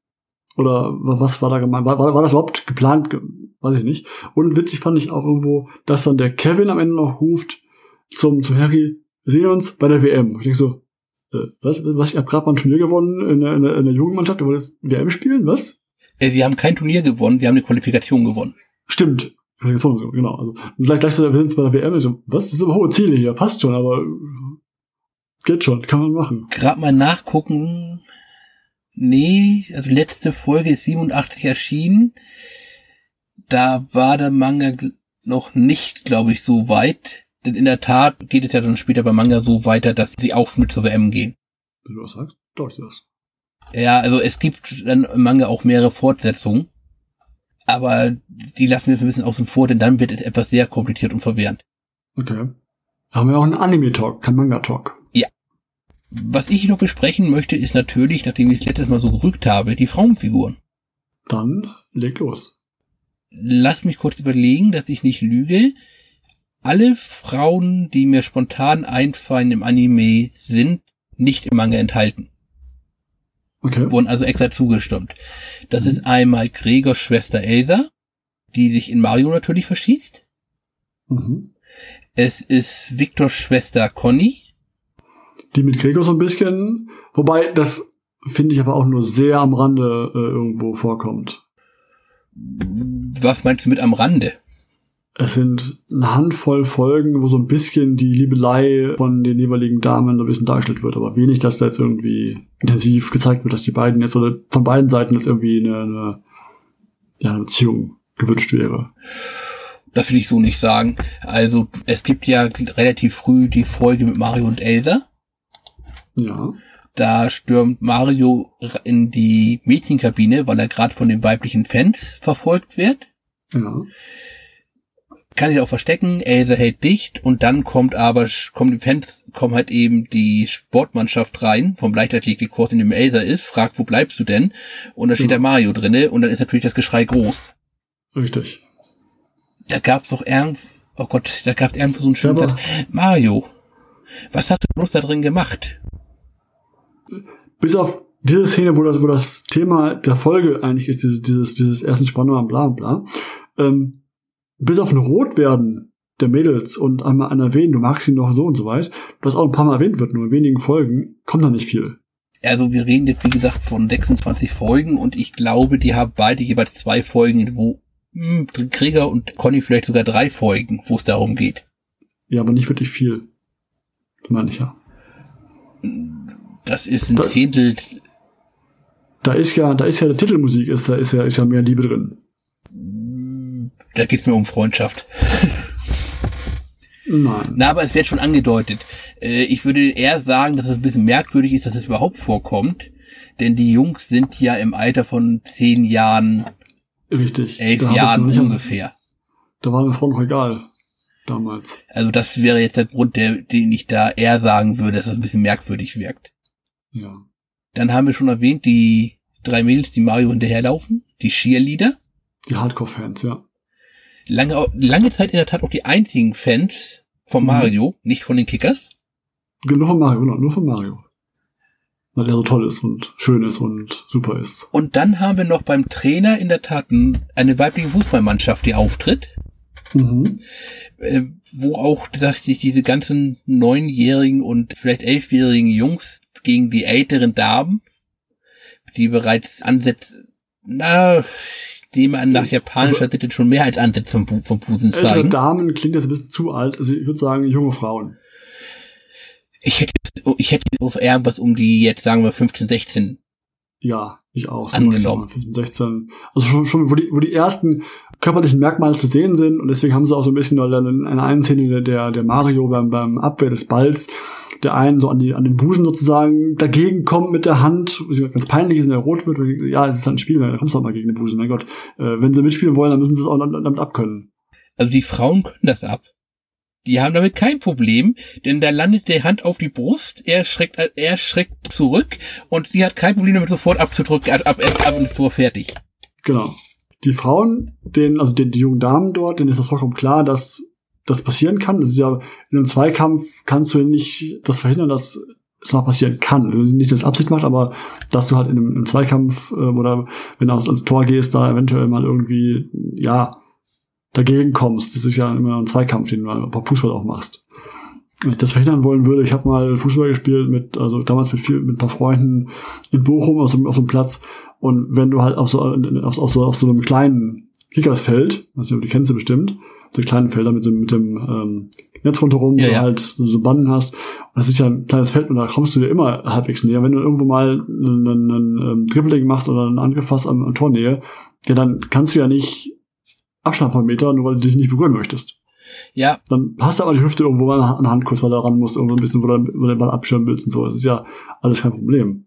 Oder wa- was war da gemeint? War, war, war das überhaupt geplant? Ge- Weiß ich nicht. Und witzig fand ich auch irgendwo, dass dann der Kevin am Ende noch ruft zum, zum Harry, wir sehen uns bei der WM. Ich denke so, äh, was, was, ich hab gerade mal ein Turnier gewonnen in der, in der, in der Jugendmannschaft, du wolltest WM spielen, was? Äh, sie haben kein Turnier gewonnen, sie haben eine Qualifikation gewonnen. Stimmt. Genau. Also, gleich, gleich so, wir sind bei der WM. So, was? Das sind hohe Ziele hier. Passt schon, aber geht schon. Kann man machen. Gerade mal nachgucken. Nee, also letzte Folge ist 87 erschienen. Da war der Manga noch nicht, glaube ich, so weit. Denn in der Tat geht es ja dann später beim Manga so weiter, dass sie auch mit zur WM gehen. Wenn du das sagst, glaube ich das. Ja, also es gibt dann im Manga auch mehrere Fortsetzungen. Aber die lassen wir ein bisschen außen vor, denn dann wird es etwas sehr kompliziert und verwirrend. Okay. Haben wir auch einen Anime-Talk, kein Manga-Talk. Was ich noch besprechen möchte, ist natürlich, nachdem ich es letztes Mal so gerügt habe, die Frauenfiguren. Dann leg los. Lass mich kurz überlegen, dass ich nicht lüge. Alle Frauen, die mir spontan einfallen im Anime, sind nicht im Manga enthalten. Okay. Wurden also extra zugestimmt. Das Mhm. ist einmal Gregors Schwester Elsa, die sich in Mario natürlich verschießt. Mhm. Es ist Victors Schwester Conny. Die mit Gregor so ein bisschen, wobei das finde ich aber auch nur sehr am Rande äh, irgendwo vorkommt. Was meinst du mit am Rande? Es sind eine Handvoll Folgen, wo so ein bisschen die Liebelei von den jeweiligen Damen so ein bisschen dargestellt wird, aber wenig, dass da jetzt irgendwie intensiv gezeigt wird, dass die beiden jetzt oder von beiden Seiten jetzt irgendwie eine, eine, ja, eine Beziehung gewünscht wäre. Das will ich so nicht sagen. Also es gibt ja relativ früh die Folge mit Mario und Elsa. Ja. Da stürmt Mario in die Mädchenkabine, weil er gerade von den weiblichen Fans verfolgt wird. Ja. Kann sich auch verstecken, Elsa hält dicht und dann kommt aber, kommen die Fans, kommen halt eben die Sportmannschaft rein, vom Leichtathletikkurs, in dem Elsa ist, fragt, wo bleibst du denn? Und da steht Ja. der Mario drinne und dann ist natürlich das Geschrei groß. Richtig. Da gab's doch irgend, oh Gott, da gab's irgendwo so einen schönen Ja, Satz. Mario, was hast du bloß da drin gemacht? Bis auf diese Szene, wo das, wo das Thema der Folge eigentlich ist, dieses, dieses, dieses ersten Spannung am bla bla, ähm, bis auf ein Rotwerden der Mädels und einmal an erwähnen, du magst ihn noch so und so weit, das auch ein paar Mal erwähnt wird, nur in wenigen Folgen, kommt da nicht viel. Also wir reden jetzt, wie gesagt, von 26 Folgen und ich glaube, die haben beide jeweils zwei Folgen, wo hm, Krieger und Conny vielleicht sogar drei Folgen, wo es darum geht. Ja, aber nicht wirklich viel. Das meine ich ja. Das ist ein Das- Zehntel, Da ist ja, da ist ja der Titelmusik, ist, da ist ja, ist ja mehr Liebe drin. Da geht's mir um Freundschaft. (laughs) Nein. Na, aber es wird schon angedeutet. Äh, ich würde eher sagen, dass es ein bisschen merkwürdig ist, dass es überhaupt vorkommt. Denn die Jungs sind ja im Alter von zehn Jahren, Richtig. elf Da Jahren ungefähr. Da war mir Frau noch egal. Damals. Also das wäre jetzt der Grund, der, den ich da eher sagen würde, dass das ein bisschen merkwürdig wirkt. Ja. Dann haben wir schon erwähnt, die drei Mädels, die Mario hinterherlaufen, die Cheerleader. Die Hardcore-Fans, ja. Lange, lange Zeit in der Tat auch die einzigen Fans von Mhm. Mario, nicht von den Kickers. Nur von Mario, genau, nur von Mario. Weil er so toll ist und schön ist und super ist. Und dann haben wir noch beim Trainer in der Tat eine weibliche Fußballmannschaft, die auftritt, Mhm. äh, wo auch dachte ich, diese ganzen neunjährigen und vielleicht elfjährigen Jungs gegen die älteren Damen, die bereits ansetzen, na, nehme an, nach japanischer also, Sitte schon mehr als vom, vom Busen zeigen. Damen klingt jetzt ein bisschen zu alt. Also ich würde sagen, junge Frauen. Ich hätte, ich hätte auf irgendwas um die, jetzt sagen wir 15, 16. Ja, ich auch. So angenommen. 15, 16. Also schon, schon wo, die, wo die ersten körperlichen Merkmale zu sehen sind und deswegen haben sie auch so ein bisschen, weil dann in einer einen Szene der, der Mario beim, beim Abwehr des Balls der einen so an, die, an den Busen sozusagen dagegen kommt mit der Hand, ganz peinlich ist, wenn er rot wird, ja, es ist halt ein Spiel, da kommst du auch mal gegen den Busen, mein Gott. Äh, wenn sie mitspielen wollen, dann müssen sie es auch damit abkönnen. Also die Frauen können das ab. Die haben damit kein Problem, denn da landet der Hand auf die Brust, er schreckt, er schreckt zurück und sie hat kein Problem damit sofort abzudrücken, ab, ab, ab und ist Tor fertig. Genau. Die Frauen, den, also den, die jungen Damen dort, denen ist das vollkommen klar, dass das passieren kann. Das ist ja, in einem Zweikampf kannst du nicht das verhindern, dass es mal passieren kann. Nicht, dass es Absicht macht, aber dass du halt in einem, einem Zweikampf äh, oder wenn du ans, ans Tor gehst, da eventuell mal irgendwie, ja, dagegen kommst. Das ist ja immer ein Zweikampf, den du bei Fußball auch machst. Wenn ich das verhindern wollen würde, ich habe mal Fußball gespielt mit, also damals mit, viel, mit ein paar Freunden in Bochum auf so, auf so einem Platz. Und wenn du halt auf so, auf, auf so, auf so einem kleinen Kickersfeld, also die kennst du bestimmt, so kleinen Felder mit dem, mit dem ähm, Netz rundherum, ja, wo ja. du halt so, so Banden hast. Das ist ja ein kleines Feld und da kommst du dir immer halbwegs näher. Wenn du irgendwo mal einen, einen, einen ähm, Dribbling machst oder einen Angriff hast am, am Tornähe, ja, dann kannst du ja nicht Abstand von Meter, nur weil du dich nicht berühren möchtest. Ja. Dann hast du aber die Hüfte irgendwo mal an der Hand kurz, weil du ran musst, irgendwo ein bisschen, wo du, wo du den Ball abschirmen willst und so. Das ist ja alles kein Problem.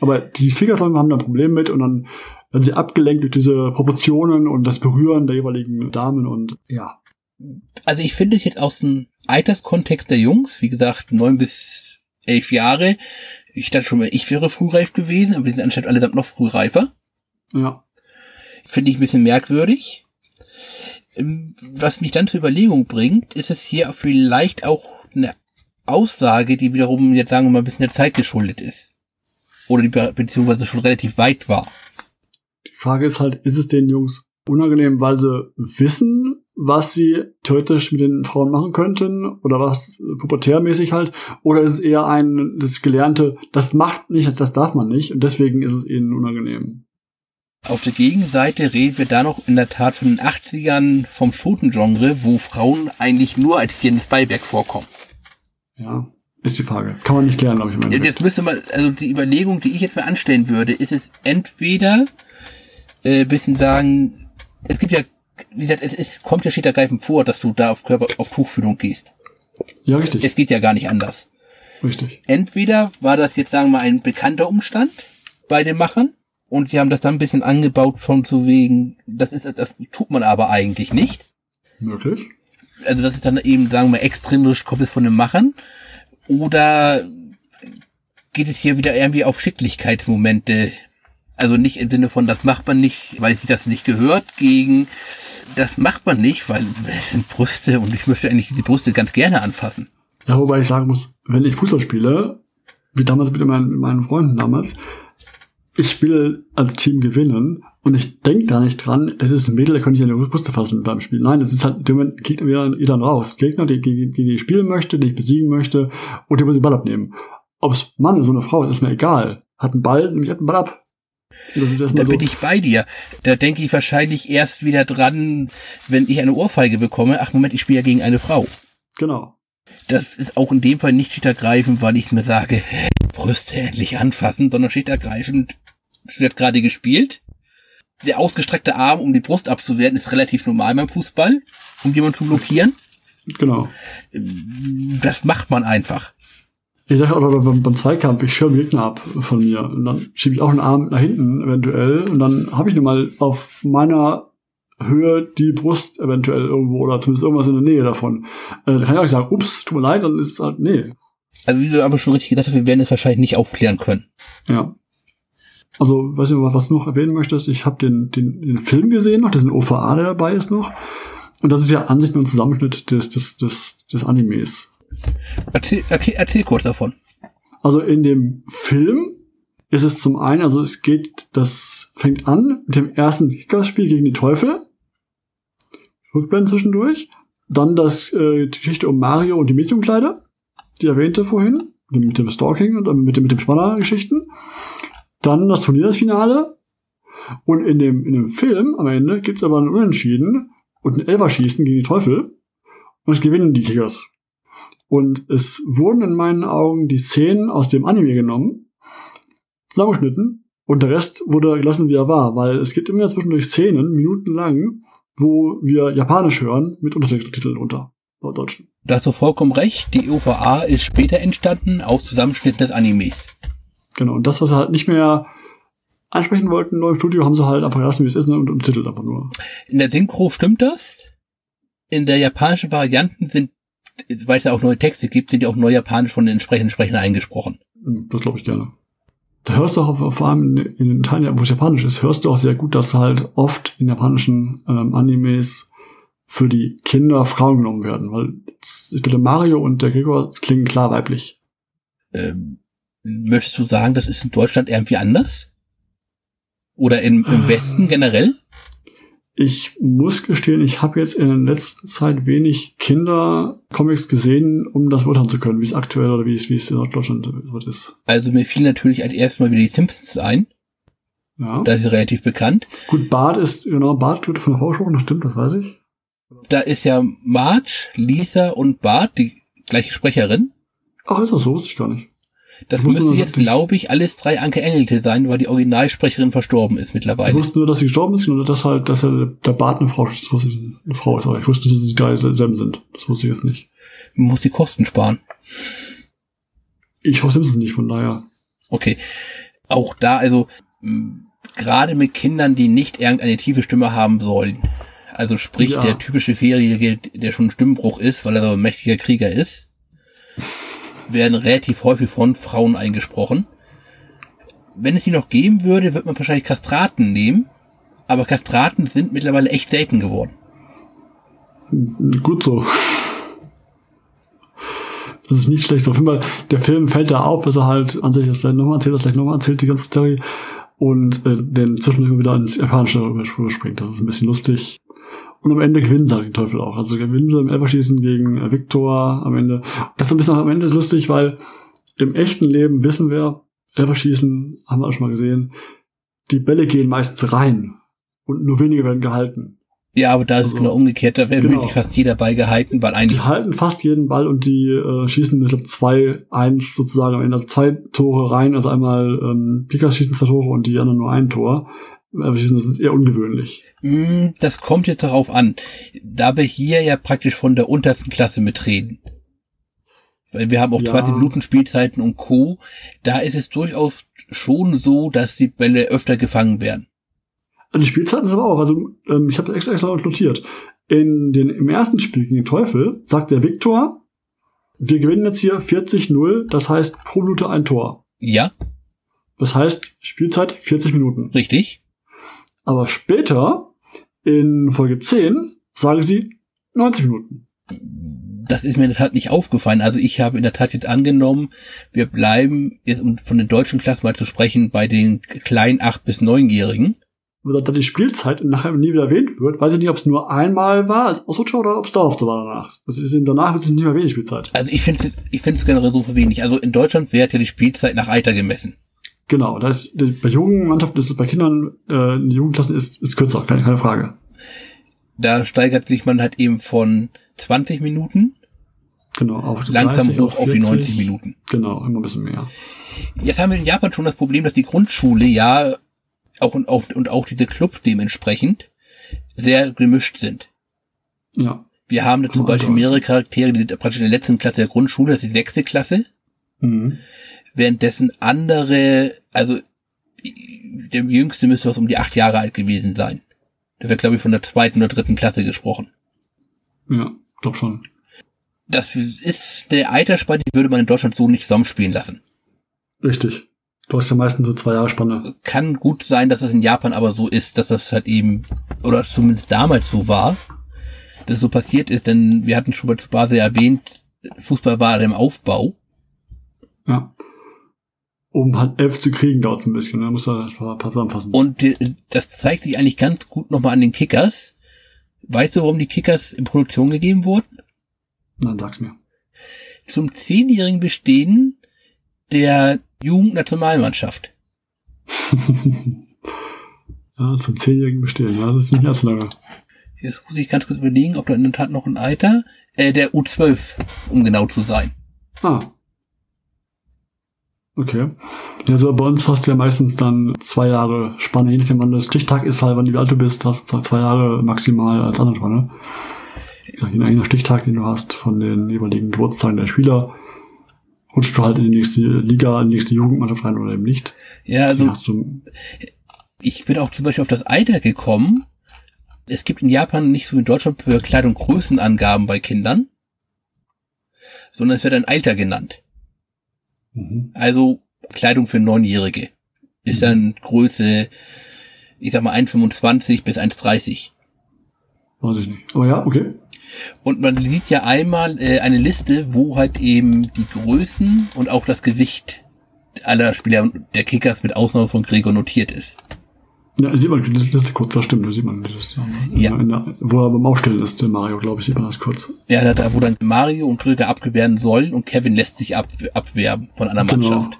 Aber die Fliegersäume haben da ein Problem mit und dann werden sie abgelenkt durch diese Proportionen und das Berühren der jeweiligen Damen und ja. Also ich finde es jetzt aus dem Alterskontext der Jungs, wie gesagt, neun bis elf Jahre, ich dachte schon mal, ich wäre frühreif gewesen, aber die sind anscheinend allesamt noch frühreifer. Ja. Finde ich ein bisschen merkwürdig. Ähm, was mich dann zur Überlegung bringt, ist es hier vielleicht auch eine Aussage, die wiederum jetzt sagen wir mal ein bisschen der Zeit geschuldet ist. Oder die Be beziehungsweise schon relativ weit war. Die Frage ist halt, ist es den Jungs unangenehm, weil sie wissen, was sie theoretisch mit den Frauen machen könnten oder was pubertärmäßig halt oder ist es eher ein das gelernte, das macht nicht, das darf man nicht und deswegen ist es ihnen unangenehm. Auf der Gegenseite reden wir da noch in der Tat von den 80ern vom Shooten-Genre, wo Frauen eigentlich nur als tierendes Beiwerk vorkommen. Ja, ist die Frage. Kann man nicht klären, glaube ich. Jetzt müsste man, also die Überlegung, die ich jetzt mal anstellen würde, ist es entweder äh, bisschen sagen, es gibt ja, wie gesagt, es, es kommt ja steht ergreifend vor, dass du da auf Körper, auf Tuchfühlung gehst. Ja, richtig. Es geht ja gar nicht anders. Richtig. Entweder war das jetzt, sagen wir mal, ein bekannter Umstand bei den Machern und sie haben das dann ein bisschen angebaut von zu wegen, das ist, das tut man aber eigentlich nicht. Möglich. Also das ist dann eben, sagen wir, extrinsisch kommt es von den Machern. Oder geht es hier wieder irgendwie auf Schicklichkeitsmomente also nicht im Sinne von, das macht man nicht, weil sich das nicht gehört, gegen, das macht man nicht, weil es sind Brüste und ich möchte eigentlich die Brüste ganz gerne anfassen. Ja, wobei ich sagen muss, wenn ich Fußball spiele, wie damals mit meinen, mit meinen Freunden damals, ich will als Team gewinnen und ich denke gar nicht dran, es ist ein Mädel, der könnte ich die Brüste fassen beim Spiel. Nein, es ist halt der Moment, Gegner wieder, wieder raus. Gegner, die, die, die ich spielen möchte, die ich besiegen möchte und die muss den Ball abnehmen. Ob es Mann ist oder Frau, ist mir egal. Hat einen Ball, nehme ich halt einen Ball ab da so. bin ich bei dir. Da denke ich wahrscheinlich erst wieder dran, wenn ich eine Ohrfeige bekomme. Ach Moment, ich spiele ja gegen eine Frau. Genau. Das ist auch in dem Fall nicht schickergreifend, weil ich mir sage, (laughs) Brüste endlich anfassen, sondern schickergreifend, sie hat gerade gespielt. Der ausgestreckte Arm, um die Brust abzuwehren, ist relativ normal beim Fußball, um jemanden zu blockieren. Genau. Das macht man einfach. Ich sage aber beim, beim Zweikampf, ich schirme Gegner ab von mir. Und dann schiebe ich auch einen Arm nach hinten eventuell. Und dann habe ich nun mal auf meiner Höhe die Brust eventuell irgendwo oder zumindest irgendwas in der Nähe davon. Äh, da kann ich auch nicht sagen, ups, tut mir leid, dann ist es halt, nee. Also wie du aber schon richtig gesagt hast, wir werden es wahrscheinlich nicht aufklären können. Ja. Also, weiß ich nicht, was du noch erwähnen möchtest, ich habe den, den, den Film gesehen noch, diesen OVA, der dabei ist noch. Und das ist ja an sich nur ein Zusammenschnitt des, des, des, des Animes. Erzähl, erzähl, erzähl kurz davon. Also in dem Film ist es zum einen, also es geht, das fängt an mit dem ersten Kickers-Spiel gegen die Teufel. Rückblenden zwischendurch. Dann das, äh, die Geschichte um Mario und die Mediumkleider, die erwähnte vorhin, mit dem Stalking und mit dem, mit dem Spanner-Geschichten. Dann das Turniersfinale. Und in dem, in dem Film am Ende gibt's aber einen Unentschieden und ein Elferschießen gegen die Teufel. Und es gewinnen die Kickers. Und es wurden in meinen Augen die Szenen aus dem Anime genommen, zusammengeschnitten und der Rest wurde gelassen, wie er war, weil es gibt immer zwischendurch Szenen, minutenlang, wo wir Japanisch hören mit Untertiteln unter Deutschen. Da hast du vollkommen recht. Die OVA ist später entstanden aus Zusammenschnitten des Animes. Genau. Und das, was sie halt nicht mehr ansprechen wollten neu im Studio, haben sie halt einfach gelassen, wie es ist und untertitelt einfach nur. In der Synchro stimmt das. In der japanischen Varianten sind, weil es ja auch neue Texte gibt, sind ja auch neu japanisch von den entsprechenden Sprechern eingesprochen. Hm, das glaube ich gerne. Da hörst du auch vor allem in den Teilen, wo es japanisch ist, hörst du auch sehr gut, dass halt oft in japanischen ähm, Animes für die Kinder Frauen genommen werden, weil ich glaube, Mario und der Gregor klingen klar weiblich. Ähm, möchtest du sagen, das ist in Deutschland irgendwie anders? Oder im, im Westen generell? Ich muss gestehen, ich habe jetzt in der letzten Zeit wenig Kindercomics gesehen, um das beurteilen zu können, wie es aktuell oder wie es, wie es in Deutschland ist. Also mir fiel natürlich als erstes mal wieder die Simpsons ein. Ja. Da ist sie relativ bekannt. Gut, Bart ist, genau, Bart wird von der Vorschau, das stimmt, das weiß ich. Da ist ja Marge, Lisa und Bart, die gleiche Sprecherin. Ach, ist das so? Wusste ich gar nicht. Das müsste jetzt, glaube ich, alles drei Anke Engelte sein, weil die Originalsprecherin verstorben ist mittlerweile. Ich wusste nur, dass sie gestorben ist und dass halt, dass er der Bart eine Frau, das wusste ich, eine Frau ist, aber ich wusste nicht, dass sie drei selben sind. Das wusste ich jetzt nicht. Man muss die Kosten sparen. Ich schaue Simpsons nicht, von daher. Okay. Auch da, also, gerade mit Kindern, die nicht irgendeine tiefe Stimme haben sollen. Also sprich, ja. der typische Vierjährige, der schon ein Stimmbruch ist, weil er so ein mächtiger Krieger ist werden relativ häufig von Frauen eingesprochen. Wenn es sie noch geben würde, wird man wahrscheinlich Kastraten nehmen. Aber Kastraten sind mittlerweile echt selten geworden. Gut so. Das ist nicht schlecht. Auf jeden Fall, der Film fällt da auf, dass er halt an sich das nochmal erzählt, das gleich nochmal erzählt, die ganze Story. Und äh, den zwischendurch wieder ins Japanische überspringt. Das ist ein bisschen lustig. Und am Ende gewinnen sie halt den Teufel auch. Also gewinnen sie im Elferschießen gegen äh, Victor am Ende. Das ist ein bisschen am Ende lustig, weil im echten Leben wissen wir, Elferschießen haben wir auch schon mal gesehen, die Bälle gehen meistens rein und nur wenige werden gehalten. Ja, aber da ist also, es genau umgekehrt, da wird genau. wirklich fast jeder Ball gehalten, weil eigentlich. Die halten fast jeden Ball und die äh, schießen, ich glaube, zwei, eins sozusagen am Ende, also zwei Tore rein, also einmal ähm, Pikas schießen zwei Tore und die anderen nur ein Tor. Das ist eher ungewöhnlich. Mm, das kommt jetzt darauf an. Da wir hier ja praktisch von der untersten Klasse mitreden. Weil wir haben auch ja. 20 Minuten Spielzeiten und Co. Da ist es durchaus schon so, dass die Bälle öfter gefangen werden. Also die Spielzeiten sind aber auch, also ähm, ich habe extra extra notiert. In den, Im ersten Spiel gegen den Teufel sagt der Viktor, wir gewinnen jetzt hier 40-0, das heißt pro Minute ein Tor. Ja. Das heißt Spielzeit 40 Minuten. Richtig. Aber später, in Folge 10, sagen sie 90 Minuten. Das ist mir in der Tat nicht aufgefallen. Also ich habe in der Tat jetzt angenommen, wir bleiben, jetzt um von den deutschen Klassen mal zu sprechen, bei den kleinen 8- bis 9-Jährigen. Oder da die Spielzeit nachher nie wieder erwähnt wird, weiß ich nicht, ob es nur einmal war als Ausrutscher oder ob es dauerhaft so war danach. Das ist eben danach wird es nicht mehr wenig Spielzeit. Also ich finde ich finde es generell so wenig. Also in Deutschland wird ja die Spielzeit nach Alter gemessen. Genau, da ist bei jungen Mannschaften ist es bei Kindern äh, in Jugendklassen ist ist kürzer, keine, keine Frage. Da steigert sich man halt eben von 20 Minuten genau auf 30, langsam hoch auf, 40, auf die 90 Minuten. Genau, immer ein bisschen mehr. Jetzt haben wir in Japan schon das Problem, dass die Grundschule ja auch und auch und auch diese Clubs dementsprechend sehr gemischt sind. Ja. Wir haben da zum Beispiel mehrere Charaktere, die sind praktisch in der letzten Klasse der Grundschule, das ist die sechste Klasse. Mhm währenddessen andere, also der jüngste müsste was um die acht Jahre alt gewesen sein. Da wird, glaube ich, von der zweiten oder dritten Klasse gesprochen. Ja, glaub schon. Das ist eine Altersspanne, die würde man in Deutschland so nicht zusammenspielen lassen. Richtig. Du hast ja meistens so zwei Jahre Spanne. Kann gut sein, dass das in Japan aber so ist, dass das halt eben, oder zumindest damals so war, dass es so passiert ist, denn wir hatten schon mal zu Basel erwähnt, Fußball war im Aufbau. Ja um halt elf zu kriegen, dauert es ein bisschen. Da ne? muss er ein paar, paar zusammenfassen. Und das zeigt sich eigentlich ganz gut nochmal an den Kickers. Weißt du, warum die Kickers in Produktion gegeben wurden? Dann sag's mir. Zum zehnjährigen Bestehen der Jugendnationalmannschaft. (laughs) Ja, zum zehnjährigen Bestehen. Ja, das ist nicht erst lange. Jetzt muss ich ganz kurz überlegen, ob da in der Tat noch ein Alter, äh, der U12, um genau zu sein. Ah. Okay. Ja, so bei uns hast du ja meistens dann zwei Jahre Spanne, je nachdem, wann das Stichtag ist, halt, wann wie alt du bist, hast du zwei Jahre maximal als andere Spanne. Je nach Stichtag, den du hast, von den jeweiligen Geburtstagen der Spieler, rutschst du halt in die nächste Liga, in die nächste Jugendmannschaft rein oder eben nicht. Ja, also, ich bin auch zum Beispiel auf das Alter gekommen. Es gibt in Japan nicht so wie in Deutschland für Kleidung Größenangaben bei Kindern, sondern es wird ein Alter genannt. Mhm. Also Kleidung für Neunjährige ist mhm. dann Größe, ich sag mal 1,25 bis 1,30. Weiß ich nicht. Aber ja, okay. Und man sieht ja einmal äh, eine Liste, wo halt eben die Größen und auch das Gewicht aller Spieler der Kickers mit Ausnahme von Gregor notiert ist. Ja, sieht man die Liste kurz, das stimmt, da sieht man die Liste. Ja. In der, wo er beim Aufstellen ist, der Mario, glaube ich, sieht man das kurz. Ja, da, wo dann Mario und Gregor abgewehren sollen und Kevin lässt sich ab, abwerben von einer genau. Mannschaft.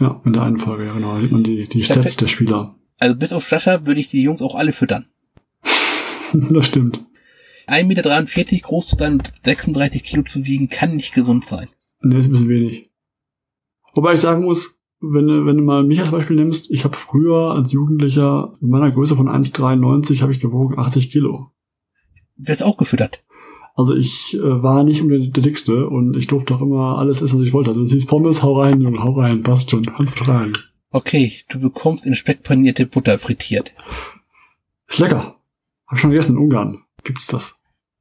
Ja, in der einen Folge, ja genau, da sieht man die, die Stats der Spieler. Also bis auf Sascha würde ich die Jungs auch alle füttern. (laughs) das stimmt. 1,43 Meter groß zu sein und 36 Kilo zu wiegen, kann nicht gesund sein. Nee, ist ein bisschen wenig. Wobei ich sagen muss, wenn, du, wenn du mal mich als Beispiel nimmst, ich habe früher als Jugendlicher in meiner Größe von 1,93 habe ich gewogen 80 Kilo. Wirst auch gefüttert. Also ich äh, war nicht immer der, Dickste und ich durfte auch immer alles essen, was ich wollte. Also es hieß Pommes, hau rein, Junge, hau rein, passt schon, kannst vertragen. Okay, du bekommst in Speck panierte Butter frittiert. Ist lecker. Hab schon gegessen in Ungarn. Gibt's das?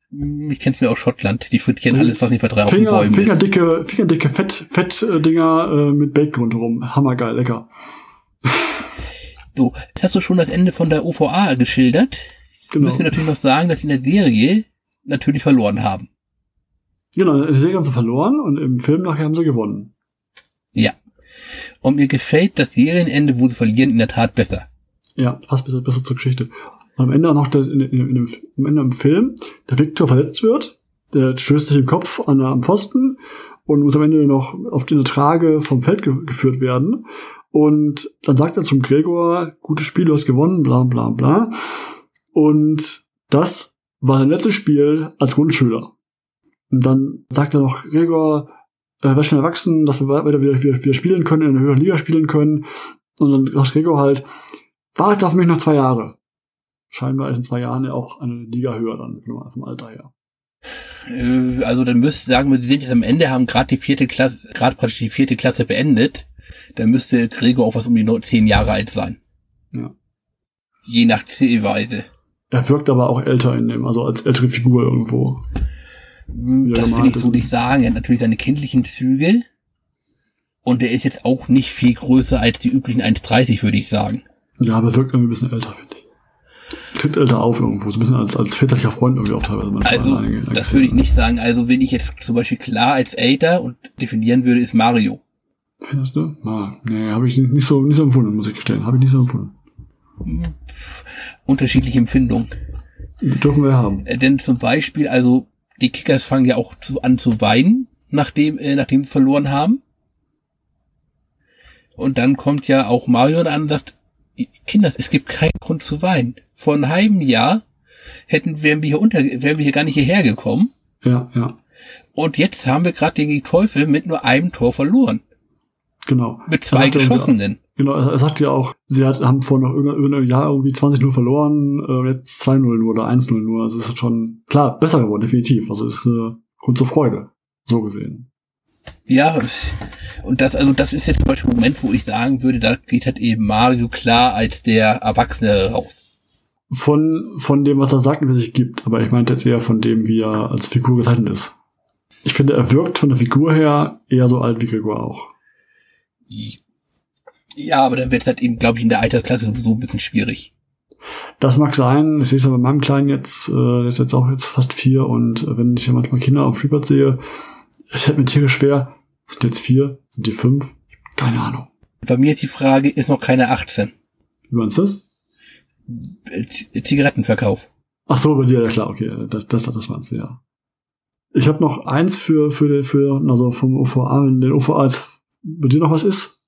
Ich kenn's mir aus Schottland. Die frittieren alles, was nicht bei drei auf den Bäumen fingerdicke, ist. Fingerdicke Fett, Fett-Dinger äh, mit Bacon rundherum. Hammergeil, lecker. So, jetzt hast du schon das Ende von der OVA geschildert. Genau. Müssen wir natürlich noch sagen, dass sie in der Serie natürlich verloren haben. Genau, in der Serie haben sie verloren und im Film nachher haben sie gewonnen. Ja. Und mir gefällt das Serienende, wo sie verlieren, in der Tat besser. Ja, passt besser, besser zur Geschichte. Und am Ende auch noch in, in, in, am Ende im Film, der Victor verletzt wird, der stößt sich im Kopf an, am Pfosten und muss am Ende noch auf die Trage vom Feld ge geführt werden. Und dann sagt er zum Gregor, gutes Spiel, du hast gewonnen, bla bla bla. Und das war sein letztes Spiel als Grundschüler. Und dann sagt er noch, Gregor, äh, wäre schon erwachsen, dass wir weiter wieder, wieder, wieder spielen können, in der höheren Liga spielen können. Und dann sagt Gregor halt, warte auf mich noch zwei Jahre scheinbar ist in zwei Jahren ja auch eine Liga höher dann vom Alter her. Äh, also dann müsste sagen wir, sie sind jetzt am Ende, haben gerade die vierte Klasse, gerade praktisch die vierte Klasse beendet. Dann müsste Gregor auch was um die zehn Jahre alt sein. Ja. Je nach Zielweise. Er wirkt aber auch älter in dem, also als ältere Figur irgendwo. Hm, das will ich so nicht sagen. Er hat natürlich seine kindlichen Züge. Und er ist jetzt auch nicht viel größer als die üblichen 1,30, würde ich sagen. Ja, aber wirkt irgendwie ein bisschen älter, finde ich tritt älter auf irgendwo, so ein bisschen als, als väterlicher Freund irgendwie auch teilweise. Also, einige, das würde ich nicht sagen. Also, wenn ich jetzt zum Beispiel klar als älter und definieren würde, ist Mario. Findest du? Ah, nee, habe ich nicht so, nicht so empfunden, muss ich gestehen. Habe ich nicht so empfunden. Unterschiedliche Empfindungen. Dürfen wir haben. Äh, denn zum Beispiel, also, die Kickers fangen ja auch zu, an zu weinen, nachdem, äh, nachdem sie verloren haben. Und dann kommt ja auch Mario an und sagt, Kinder, es gibt keinen Grund zu weinen. Vor einem halben Jahr hätten, wären wir hier unter, wären wir hier gar nicht hierher gekommen. Ja, ja. Und jetzt haben wir gerade gegen die Teufel mit nur einem Tor verloren. Genau. Mit zwei geschossenen. Genau, er sagt ja auch, sie hat, haben vor noch irgendeinem Jahr irgendwie 20-0 verloren, äh, jetzt 2-0 nur oder 1-0 nur. Also es ist schon, klar, besser geworden, definitiv. Also es ist eine Grund zur Freude, so gesehen. Ja, und das, also das ist jetzt zum Beispiel ein Moment, wo ich sagen würde, da geht halt eben Mario klar als der Erwachsene raus. Von, von dem, was er sagt und was sich gibt, aber ich meinte jetzt eher von dem, wie er als Figur gezeichnet ist. Ich finde, er wirkt von der Figur her eher so alt wie Gregor auch. Ja, aber dann wird es halt eben, glaube ich, in der Altersklasse sowieso ein bisschen schwierig. Das mag sein. Ich sehe es aber bei meinem Kleinen jetzt, äh, der ist jetzt auch jetzt fast vier und äh, wenn ich ja manchmal Kinder auf Freebird sehe, es fällt mir tierisch schwer. Sind jetzt vier? Sind die fünf? Keine Ahnung. Bei mir ist die Frage, ist noch keine 18. Wie meinst du das? Zigarettenverkauf. Ach so, bei dir, ja klar, okay, das, das, das meinst du, ja. Ich habe noch eins für, für, für, also vom OVA, wenn den OVA als bei dir noch was ist?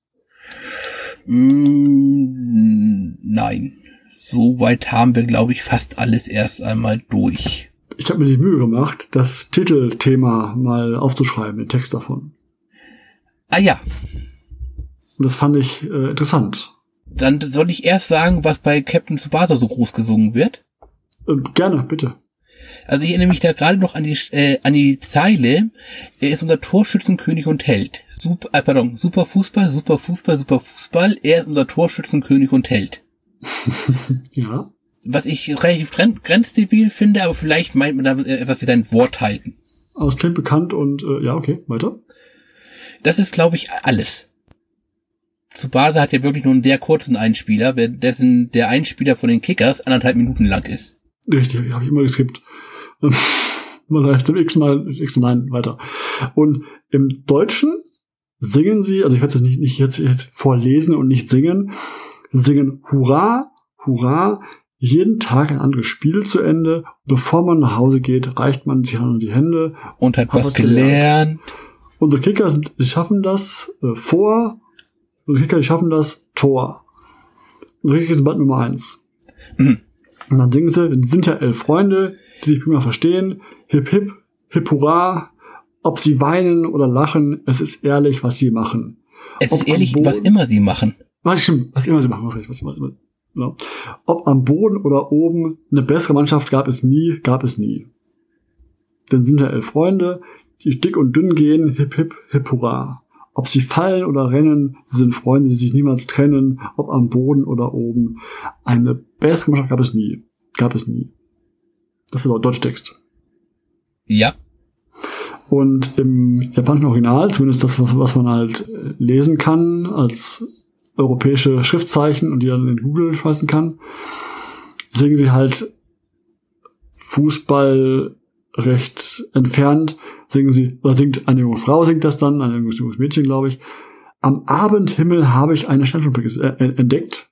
Mm, nein. Soweit haben wir, glaube ich, fast alles erst einmal durch. Ich habe mir die Mühe gemacht, das Titelthema mal aufzuschreiben, den Text davon. Ah ja. Und das fand ich äh, interessant. Dann soll ich erst sagen, was bei Captain Tsubasa so groß gesungen wird. Äh, gerne, bitte. Also ich erinnere mich da gerade noch an die äh, an die Zeile. Er ist unser Torschützenkönig und Held. Super, äh, pardon, super Fußball, super Fußball, super Fußball. Er ist unser Torschützenkönig und Held. (laughs) ja. Was ich relativ grenzdebil finde, aber vielleicht meint man da etwas wie sein Wort halten. Aber es klingt bekannt und äh, ja, okay, weiter. Das ist, glaube ich, alles. Tsubasa hat ja wirklich nur einen sehr kurzen Einspieler, dessen der Einspieler von den Kickers anderthalb Minuten lang ist. Richtig, habe ich immer geskippt. (laughs) Mal zum x-mal, x-mal weiter. Und im Deutschen singen sie, also ich werde es nicht, nicht jetzt, jetzt vorlesen und nicht singen, singen Hurra, Hurra, jeden Tag ein anderes Spiel zu Ende. Bevor man nach Hause geht, reicht man sich an die Hände. Und hat, hat was, gelernt. gelernt. Unsere Kicker sind, schaffen das äh, vor. Unsere Kicker, schaffen das Tor. Unsere Kicker sind bald Nummer eins. Mhm. Und dann singen sie, sind ja elf Freunde, die sich prima verstehen. Hip hip, hip hurra. Ob sie weinen oder lachen, es ist ehrlich, was sie machen. Es Ob ist ehrlich, Boden, was immer sie machen. Was, was immer sie machen, was, was immer, immer, genau. Ob am Boden oder oben, eine bessere Mannschaft gab es nie, gab es nie. Dann sind ja elf Freunde, die dick und dünn gehen, hip hip, hip hurra. Ob sie fallen oder rennen, sie sind Freunde, die sich niemals trennen, ob am Boden oder oben. Eine bessere Mannschaft gab es nie. Gab es nie. Das ist auch Deutschtext. Ja. Und im japanischen Original, zumindest das, was man halt äh, lesen kann, als europäische Schriftzeichen und die dann in Google schmeißen kann, singen sie halt Fußball recht entfernt singen sie, oder singt eine junge Frau singt das dann, ein junges Mädchen, glaube ich. Am Abendhimmel habe ich eine Sternschnuppe äh, entdeckt.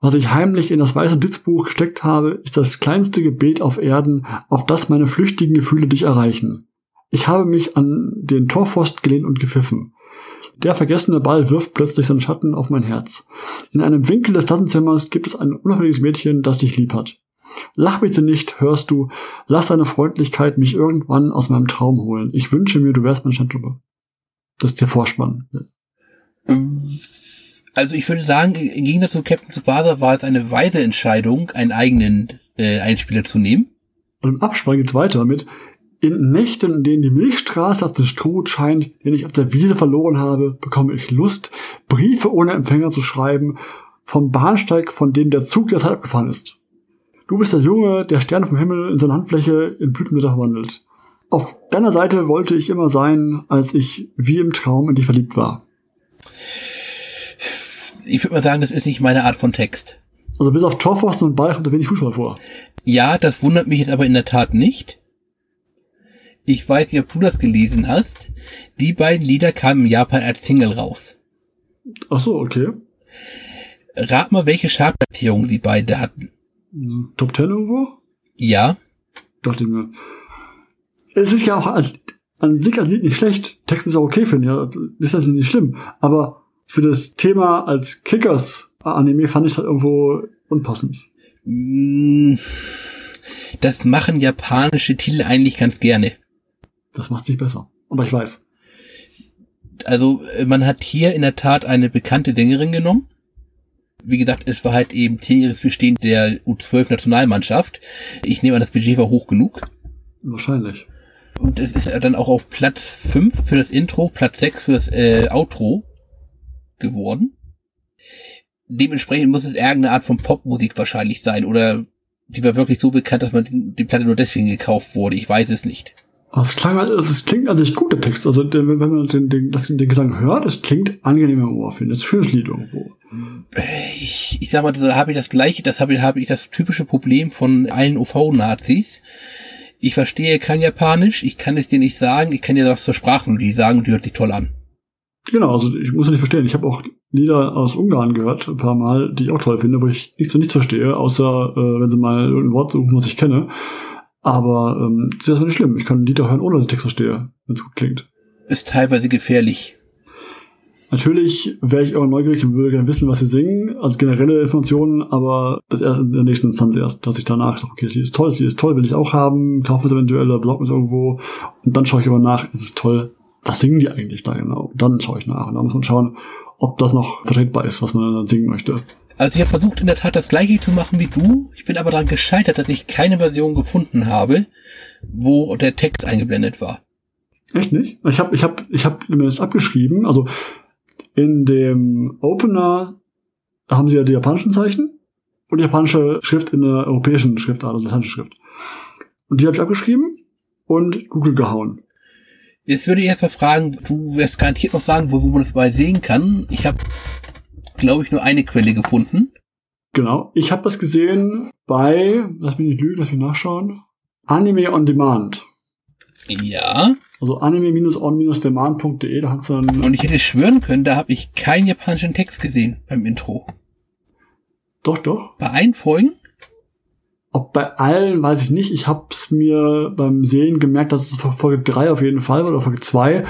Was ich heimlich in das weiße Blitzbuch gesteckt habe, ist das kleinste Gebet auf Erden, auf das meine flüchtigen Gefühle dich erreichen. Ich habe mich an den Torpfost gelehnt und gepfiffen. Der vergessene Ball wirft plötzlich seinen Schatten auf mein Herz. In einem Winkel des Klassenzimmers gibt es ein unauffälliges Mädchen, das dich lieb hat. Lach bitte nicht, hörst du. Lass deine Freundlichkeit mich irgendwann aus meinem Traum holen. Ich wünsche mir, du wärst mein Schandlupe. Das ist der Vorspann. Ähm, also ich würde sagen, im Gegensatz zu Captain Tsubasa war es eine weise Entscheidung, einen eigenen äh, Einspieler zu nehmen. Und im Abspann geht's weiter mit in Nächten, in denen die Milchstraße auf den Stroh scheint, den ich auf der Wiese verloren habe, bekomme ich Lust, Briefe ohne Empfänger zu schreiben, vom Bahnsteig, von dem der Zug derzeit abgefahren ist. Du bist der Junge, der Sterne vom Himmel in seiner Handfläche in Blütenblätter verwandelt. Auf deiner Seite wollte ich immer sein, als ich wie im Traum in dich verliebt war. Ich würde mal sagen, das ist nicht meine Art von Text. Also bis auf Torpfosten und Ball kommt da wenig Fußball vor. Ja, das wundert mich jetzt aber in der Tat nicht. Ich weiß nicht, ob du das gelesen hast. Die beiden Lieder kamen in Japan als Single raus. Ach so, okay. Rat mal, welche Chartplatzierung sie beide hatten. Top Ten irgendwo? Ja. Dachte ich mir. Es ist ja auch an, an sich als Lied nicht schlecht. Text ist auch okay, finde ich. Ja, ist das nicht schlimm. Aber für das Thema als Kickers-Anime fand ich halt irgendwo unpassend. Mm, das machen japanische Titel eigentlich ganz gerne. Das macht sich besser. Aber ich weiß. Also, man hat hier in der Tat eine bekannte Sängerin genommen wie gesagt, es war halt eben zehnjähriges Bestehen der U12-Nationalmannschaft. Ich nehme an, das Budget war hoch genug. Wahrscheinlich. Und es ist dann auch auf Platz 5 für das Intro, Platz 6 für das äh, Outro geworden. Dementsprechend muss es irgendeine Art von Popmusik wahrscheinlich sein oder die war wirklich so bekannt, dass man die Platte nur deswegen gekauft wurde. Ich weiß es nicht. Es klang halt, es klingt an sich gut, der Text. Also, wenn man den, den, das, den Gesang hört, es klingt angenehm im Ohr, finde ich. Das ist ein schönes Lied irgendwo. Ich, ich sag mal, da habe ich das gleiche, das habe ich, habe ich das typische Problem von allen UV-Nazis. Ich verstehe kein Japanisch, ich kann es dir nicht sagen, ich kann dir was zur Sprachmelodie sagen und die hört sich toll an. Genau, also ich muss ja nicht verstehen. Ich habe auch Lieder aus Ungarn gehört, ein paar Mal, die ich auch toll finde, wo ich nichts und nichts verstehe, außer äh, wenn sie mal ein Wort suchen, was ich kenne. Aber ähm, das ist erstmal nicht schlimm. Ich kann Lieder hören, ohne dass ich Text verstehe, wenn es gut klingt. Ist teilweise gefährlich. Natürlich wäre ich immer neugierig und würde gerne wissen, was sie singen, als generelle Informationen, aber das erst in der nächsten Instanz erst, dass ich danach sage, okay, sie ist toll, sie ist toll, will ich auch haben, kaufen es eventuell oder besorgen es irgendwo und dann schaue ich aber nach, ist es toll, was singen die eigentlich da genau? Dann schaue ich nach und dann muss man schauen, ob das noch vertretbar ist, was man dann singen möchte. Also ich habe versucht in der Tat das gleiche zu machen wie du. Ich bin aber daran gescheitert, dass ich keine Version gefunden habe, wo der Text eingeblendet war. Echt nicht? Ich habe ich hab, ich hab mir das abgeschrieben. Also in dem Opener haben sie ja die japanischen Zeichen und die japanische Schrift in der europäischen Schriftart, also lateinische Schrift. Und die habe ich abgeschrieben und Google gehauen. Jetzt würde ich erst mal fragen, du wirst garantiert noch sagen, wo, wo man das überall sehen kann. Ich habe, glaube ich, nur eine Quelle gefunden. Genau. Ich habe das gesehen bei, lass mich nicht lügen, lass mich nachschauen, Anime on Demand. Ja. Also anime-on-demand.de, da hat's dann. Und ich hätte schwören können, da habe ich keinen japanischen Text gesehen beim Intro. Doch, doch. Bei allen Folgen? Ob bei allen, weiß ich nicht. Ich hab's mir beim Sehen gemerkt, dass es Folge 3 auf jeden Fall war, oder Folge 2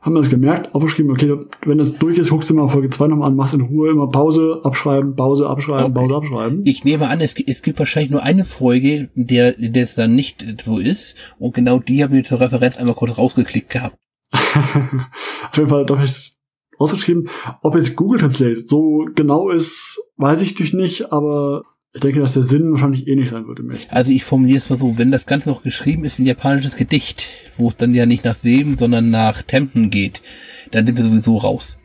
haben wir das gemerkt, aufgeschrieben, okay, wenn das durch ist, guckst du mal Folge 2 nochmal an, machst in Ruhe immer Pause, abschreiben, Pause, abschreiben. Pause, abschreiben. Ich nehme an, es, es, gibt wahrscheinlich nur eine Folge, in der, in der es dann nicht so ist. Und genau die habe ich zur Referenz einmal kurz rausgeklickt gehabt. (laughs) Auf jeden Fall, doch ich das rausgeschrieben. Ob jetzt Google Translate so genau ist, weiß ich durch nicht, aber ich denke, dass der Sinn wahrscheinlich ähnlich sein im Echten. Also ich formuliere es mal so, wenn das Ganze noch geschrieben ist wie ein japanisches Gedicht, wo es dann ja nicht nach Seben, sondern nach Tempen geht, dann sind wir sowieso raus.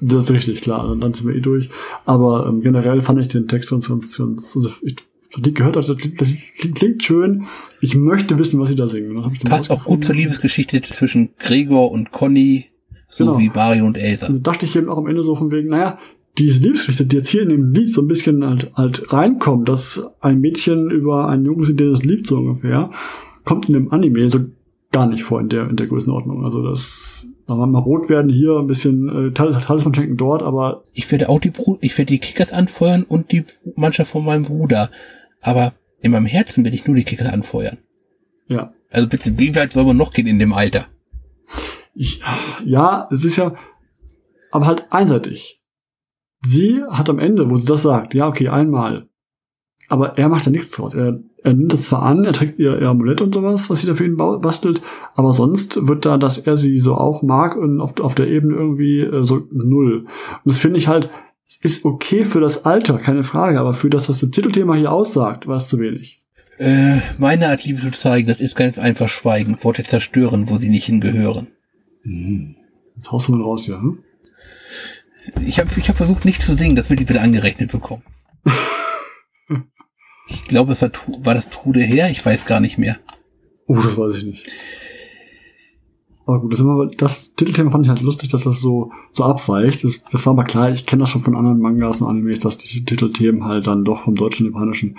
Das ist richtig, klar, dann sind wir eh durch. Aber ähm, generell fand ich den Text uns, uns, uns also ich, die gehört, also das klingt, klingt schön. Ich möchte wissen, was sie da singen. Passt auch gut zur Liebesgeschichte zwischen Gregor und Conny, so genau. wie Mario und Elsa. Also dachte ich eben auch am Ende so von wegen, naja, diese Liebesgeschichte, die jetzt hier in dem Lied so ein bisschen halt, halt reinkommt, dass ein Mädchen über einen Jungen sieht, der das liebt, so ungefähr, kommt in dem Anime so gar nicht vor in der, in der Größenordnung. Also das, da mal rot werden hier, ein bisschen äh, Talisman schenken dort, aber. Ich werde auch die Bru ich werde die Kickers anfeuern und die Mannschaft von meinem Bruder. Aber in meinem Herzen werde ich nur die Kickers anfeuern. Ja. Also bitte, wie weit soll man noch gehen in dem Alter? Ich, ja, es ist ja, aber halt einseitig sie hat am Ende, wo sie das sagt, ja, okay, einmal. Aber er macht da nichts draus. Er, er nimmt das zwar an, er trägt ihr, ihr Amulett und sowas, was sie da für ihn bastelt, aber sonst wird da, dass er sie so auch mag und auf, auf der Ebene irgendwie äh, so null. Und das finde ich halt, ist okay für das Alter, keine Frage, aber für das, was das Titelthema hier aussagt, war es zu wenig. Äh, meine Art, Liebe zu zeigen, das ist ganz einfach Schweigen, Worte zerstören, wo sie nicht hingehören. Mhm. Jetzt haust du mal raus, ja, hm? Ich habe ich hab versucht, nicht zu singen, das will ich wieder angerechnet bekommen. (laughs) ich glaube, es war, war das Trude her, ich weiß gar nicht mehr. Oh, das weiß ich nicht. Aber gut, das, immer, das Titelthema fand ich halt lustig, dass das so, so abweicht. Das, das war aber klar, ich kenne das schon von anderen Mangas und Animes, dass die Titelthemen halt dann doch vom deutschen und japanischen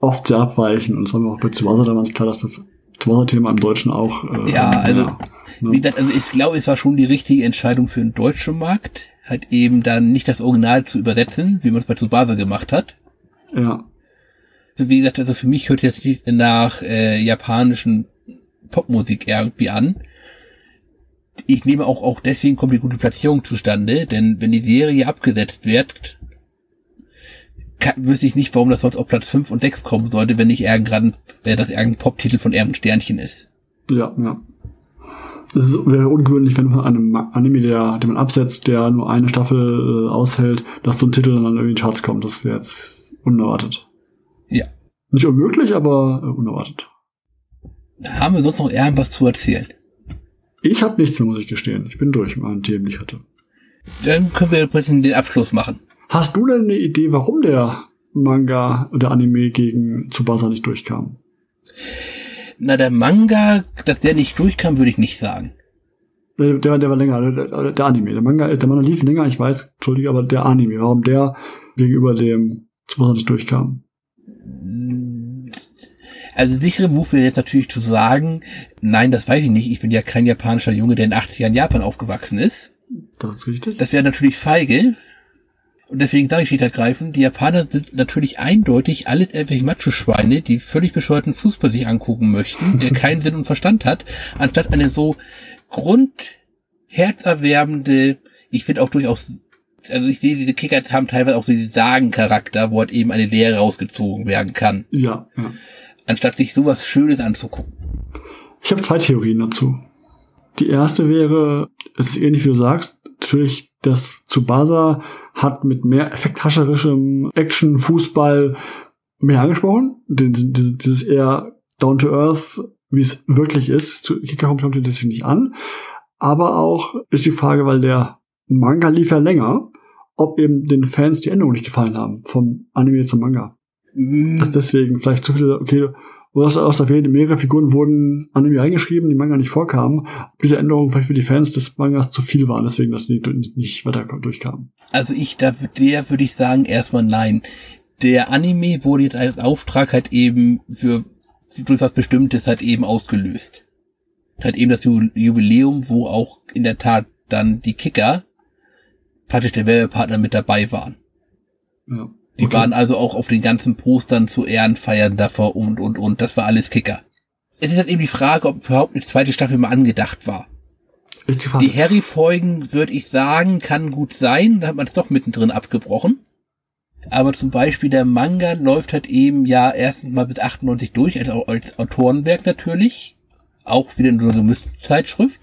oft sehr abweichen. Und es war mir auch bei Tsubasa damals klar, dass das Tsubasa-Thema im Deutschen auch. Äh, ja, also, ja, ne? also ich glaube, es war schon die richtige Entscheidung für den deutschen Markt halt eben dann nicht das Original zu übersetzen, wie man es bei Tsubasa gemacht hat. Ja. Wie gesagt, also für mich hört jetzt nicht nach äh, japanischen Popmusik irgendwie an. Ich nehme auch, auch deswegen kommt die gute Platzierung zustande, denn wenn die Serie abgesetzt wird, kann, wüsste ich nicht, warum das sonst auf Platz 5 und 6 kommen sollte, wenn nicht irgendwann äh, das irgendein Pop-Titel von Erben Sternchen ist. Ja, ja es wäre ungewöhnlich, wenn von einem Anime, der, den man absetzt, der nur eine Staffel äh, aushält, dass so ein Titel dann irgendwie in die Charts kommt. Das wäre jetzt unerwartet. Ja. Nicht unmöglich, aber äh, unerwartet. Haben wir sonst noch irgendwas zu erzählen? Ich habe nichts mehr, muss ich gestehen. Ich bin durch mit meinen Themen, die ich hatte. Dann können wir den Abschluss machen. Hast du denn eine Idee, warum der Manga oder Anime gegen Tsubasa nicht durchkam? Na, der Manga, dass der nicht durchkam, würde ich nicht sagen. Der, der, der war länger, der, der, Anime. Der Manga, der Manga lief länger, ich weiß, entschuldige, aber der Anime, warum der gegenüber dem Tsubasa nicht durchkam? Also sichere Move wäre jetzt natürlich zu sagen, nein, das weiß ich nicht, ich bin ja kein japanischer Junge, der in 80 Jahren Japan aufgewachsen ist. Das ist richtig. Das wäre natürlich feige, und deswegen sage ich schlicht ergreifend, die Japaner sind natürlich eindeutig alles irgendwelche Macho-Schweine, die völlig bescheuerten Fußball sich angucken möchten, der (laughs) keinen Sinn und Verstand hat, anstatt eine so grundherzerwärmende, Ich finde auch durchaus, also ich sehe, diese Kicker haben teilweise auch so diesen Sagen-Charakter, wo halt eben eine Lehre rausgezogen werden kann. Ja, ja. Anstatt sich sowas Schönes anzugucken. Ich habe zwei Theorien dazu. Die erste wäre, es ist ähnlich wie du sagst, natürlich das Tsubasa hat mit mehr effekthascherischem Action, Fußball mehr angesprochen. Dieses, dieses eher down to earth, wie es wirklich ist. Kicker kommt natürlich nicht an. Aber auch ist die Frage, weil der Manga lief ja länger, ob eben den Fans die Änderungen nicht gefallen haben, vom Anime zum Manga. Mhm. Dass deswegen vielleicht zu viele, okay, du hast auch erwähnt, mehrere Figuren wurden Anime reingeschrieben, die Manga nicht vorkamen. Ob diese Änderungen vielleicht für die Fans des Mangas zu viel waren, deswegen das nicht, nicht weiter durchkam. Also ich, da, der würde ich sagen, erstmal nein. Der Anime wurde jetzt als Auftrag halt eben für durch was Bestimmtes halt eben ausgelöst. Halt eben das Jubiläum, wo auch in der Tat dann die Kicker praktisch der Werbepartner mit dabei waren. Ja. Die okay. waren also auch auf den ganzen Postern zu Ehrenfeiern davor und, und, und. Das war alles Kicker. Es ist halt eben die Frage, ob überhaupt eine zweite Staffel mal angedacht war. Die, die Harry-Folgen, würde ich sagen, kann gut sein. Da hat man es doch mittendrin abgebrochen. Aber zum Beispiel der Manga läuft halt eben ja erstens mal bis 98 durch, als, als Autorenwerk natürlich. Auch wieder in so einer Zeitschrift.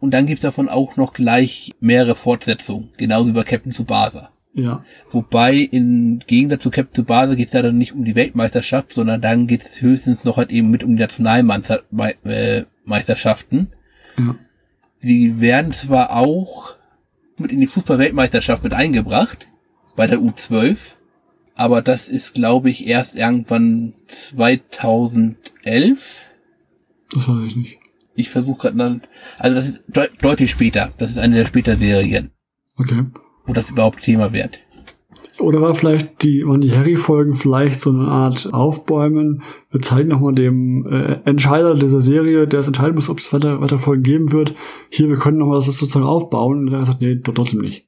Und dann gibt's davon auch noch gleich mehrere Fortsetzungen, genauso wie bei Captain Tsubasa. Ja. Wobei im Gegensatz zu Captain Tsubasa geht's ja dann nicht um die Weltmeisterschaft, sondern dann geht's höchstens noch halt eben mit um die Nationalmeisterschaften. Ja. Die werden zwar auch mit in die Fußballweltmeisterschaft mit eingebracht, bei der U12, aber das ist, glaube ich, erst irgendwann 2011. Das weiß ich nicht. Ich versuche gerade dann, also das ist de deutlich später. Das ist eine der später Serien. Okay. Wo das überhaupt Thema wird. Oder war vielleicht die, waren die Harry-Folgen vielleicht so eine Art Aufbäumen? Wir zeigen nochmal dem äh, Entscheider dieser Serie, der es entscheiden muss, ob es weiter, weiter Folgen geben wird. Hier, wir können nochmal das sozusagen aufbauen. Und er hat gesagt, nee, trotzdem nicht.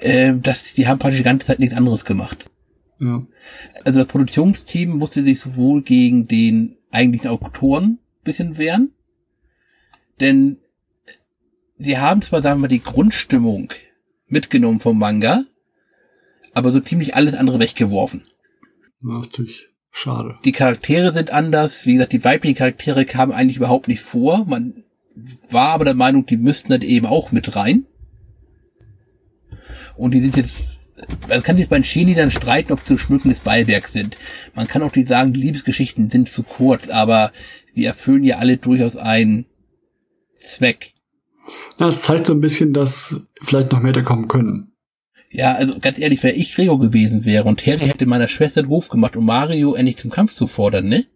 Äh, das, die haben praktisch die ganze Zeit nichts anderes gemacht. Ja. Also das Produktionsteam musste sich sowohl gegen den eigentlichen Autoren bisschen wehren, denn sie haben zwar, sagen wir, die Grundstimmung mitgenommen vom Manga, aber so ziemlich alles andere weggeworfen. Das ist natürlich schade. Die Charaktere sind anders. Wie gesagt, die weiblichen Charaktere kamen eigentlich überhaupt nicht vor. Man war aber der Meinung, die müssten dann eben auch mit rein. Und die sind jetzt, man kann sich bei den Cheerleadern streiten, ob sie schmückendes Beiwerk sind. Man kann auch die sagen, die Liebesgeschichten sind zu kurz, aber die erfüllen ja alle durchaus einen Zweck. Ja, es zeigt so ein bisschen, dass vielleicht noch mehr da kommen können. Ja, also ganz ehrlich, wenn ich Gregor gewesen wäre und Harry hätte meiner Schwester den Hof gemacht, um Mario endlich zum Kampf zu fordern, ne?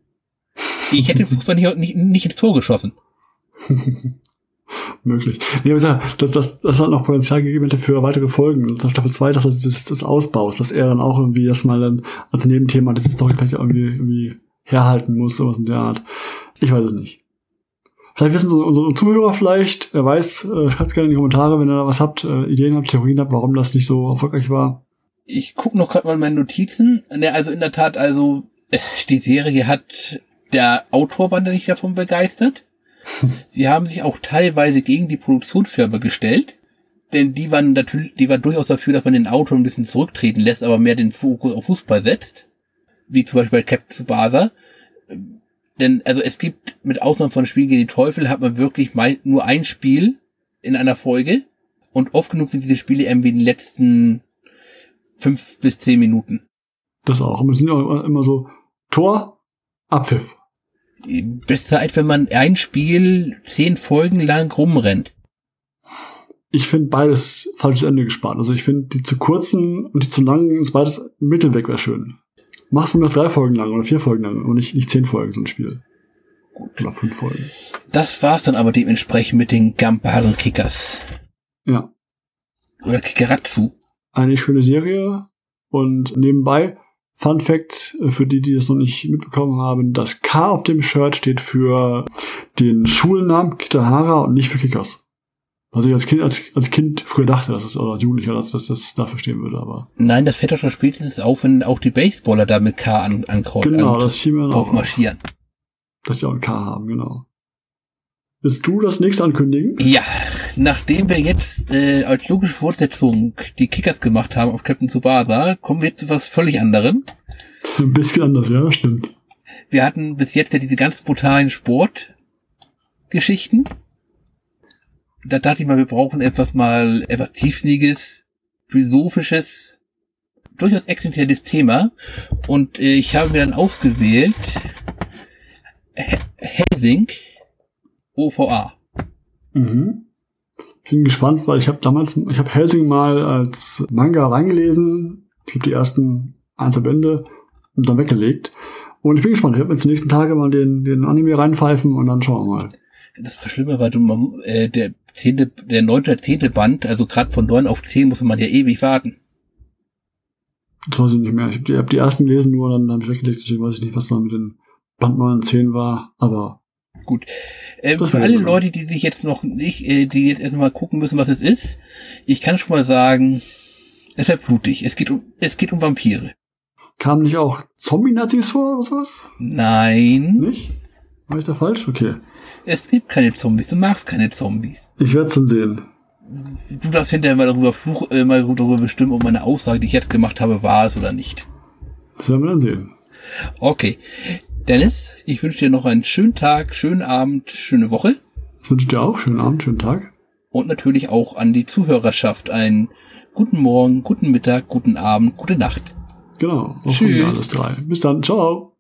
Ich hätte den Fußball nicht, nicht, nicht ins Tor geschossen. (laughs) Möglich. Nee, aber ja, das, das, das hat noch Potenzial gegeben hätte für weitere Folgen. Und Staffel 2, dass er das, das ausbaust, dass er dann auch irgendwie erstmal dann als Nebenthema diese Story vielleicht irgendwie, irgendwie herhalten muss, sowas in der Art. Ich weiß es nicht. Vielleicht wissen so unsere Zuhörer vielleicht, wer weiß, äh, schreibt gerne in die Kommentare, wenn ihr da was habt, äh, Ideen habt, Theorien habt, warum das nicht so erfolgreich war. Ich guck noch gerade mal meine Notizen. Ne, also in der Tat, also äh, die Serie hat, der Autor war nicht davon begeistert. (laughs) Sie haben sich auch teilweise gegen die Produktionsfirma gestellt, denn die waren natürlich, die waren durchaus dafür, dass man den Autor ein bisschen zurücktreten lässt, aber mehr den Fokus auf Fußball setzt. Wie zum Beispiel bei Captain Tsubasa denn, also es gibt, mit Ausnahme von Spiel gegen die Teufel, hat man wirklich nur ein Spiel in einer Folge. Und oft genug sind diese Spiele irgendwie in den letzten fünf bis zehn Minuten. Das auch. Und es sind auch immer so Tor, Abpfiff. Beste Zeit, wenn man ein Spiel zehn Folgen lang rumrennt. Ich finde beides falsches Ende gespart. Also ich finde die zu kurzen und die zu langen ist beides Mittelweg wäre schön machst du das drei Folgen lang oder vier Folgen lang und nicht, nicht zehn Folgen so ein Spiel. Oder fünf Folgen. Das war's dann aber dementsprechend mit den Gambaren Kickers. Ja. Oder Kikeratsu. Eine schöne Serie und nebenbei Fun Fact für die, die das noch nicht mitbekommen haben, das K auf dem Shirt steht für den Schulnamen Kitahara und nicht für Kickers. Was ich als Kind, als, als Kind früher dachte, dass es, oder als Jugendlicher, dass, dass das dafür stehen würde, aber. Nein, das fällt doch schon spätestens auf, wenn auch die Baseballer da mit K an, ankreuzen. Genau, an, das fiel mir Aufmarschieren. Dass sie auch ein K haben, genau. Willst du das nächste ankündigen? Ja, nachdem wir jetzt äh, als logische Fortsetzung die Kickers gemacht haben auf Captain Tsubasa, kommen wir jetzt zu was völlig anderem. (laughs) Ein bisschen anders, ja, stimmt. Wir hatten bis jetzt ja diese ganz brutalen Sportgeschichten. Da dachte ich mal, wir brauchen etwas mal etwas tiefsinniges, philosophisches, durchaus existenzielles Thema. Und äh, ich habe mir dann ausgewählt He- Helsing OVA. Mhm. Ich bin gespannt, weil ich habe damals, ich habe Helsing mal als Manga reingelesen. Ich habe die ersten einzelnen Bände und dann weggelegt. Und ich bin gespannt. Ich werde mir jetzt die nächsten Tage mal den, den Anime reinpfeifen und dann schauen wir mal. Das Verschlimme war, du, äh, der zehnte, der neunte, zehnte Band, also gerade von neun auf zehn muss man ja ewig warten. Das weiß ich nicht mehr. Ich habe die, hab die ersten gelesen nur, dann habe ich weggelegt. Deswegen weiß ich nicht, was da mit den Band 9 und 10 war. Aber Äh, Das für alle gut. Leute, die sich jetzt noch nicht, äh, die jetzt erstmal gucken müssen, was es ist, ich kann schon mal sagen, es wird blutig. Es geht um, es geht um Vampire. kamen nicht auch Zombie-Nazis vor oder sowas? Nein, Nicht? War ich da falsch? Okay. es gibt keine Zombies. Du magst keine Zombies. Ich werde es dann sehen. Du darfst hinterher mal darüber, fluch, äh, mal darüber bestimmen, ob meine Aussage, die ich jetzt gemacht habe, wahr ist oder nicht. Das werden wir dann sehen. Okay. Dennis, ich wünsche dir noch einen schönen Tag, schönen Abend, schöne Woche. Das wünsche ich dir auch. Schönen Abend, schönen Tag. und natürlich auch an die Zuhörerschaft einen guten Morgen, guten Mittag, guten Abend, gute Nacht. Genau. Tschüss. alles drei. Bis dann. Ciao.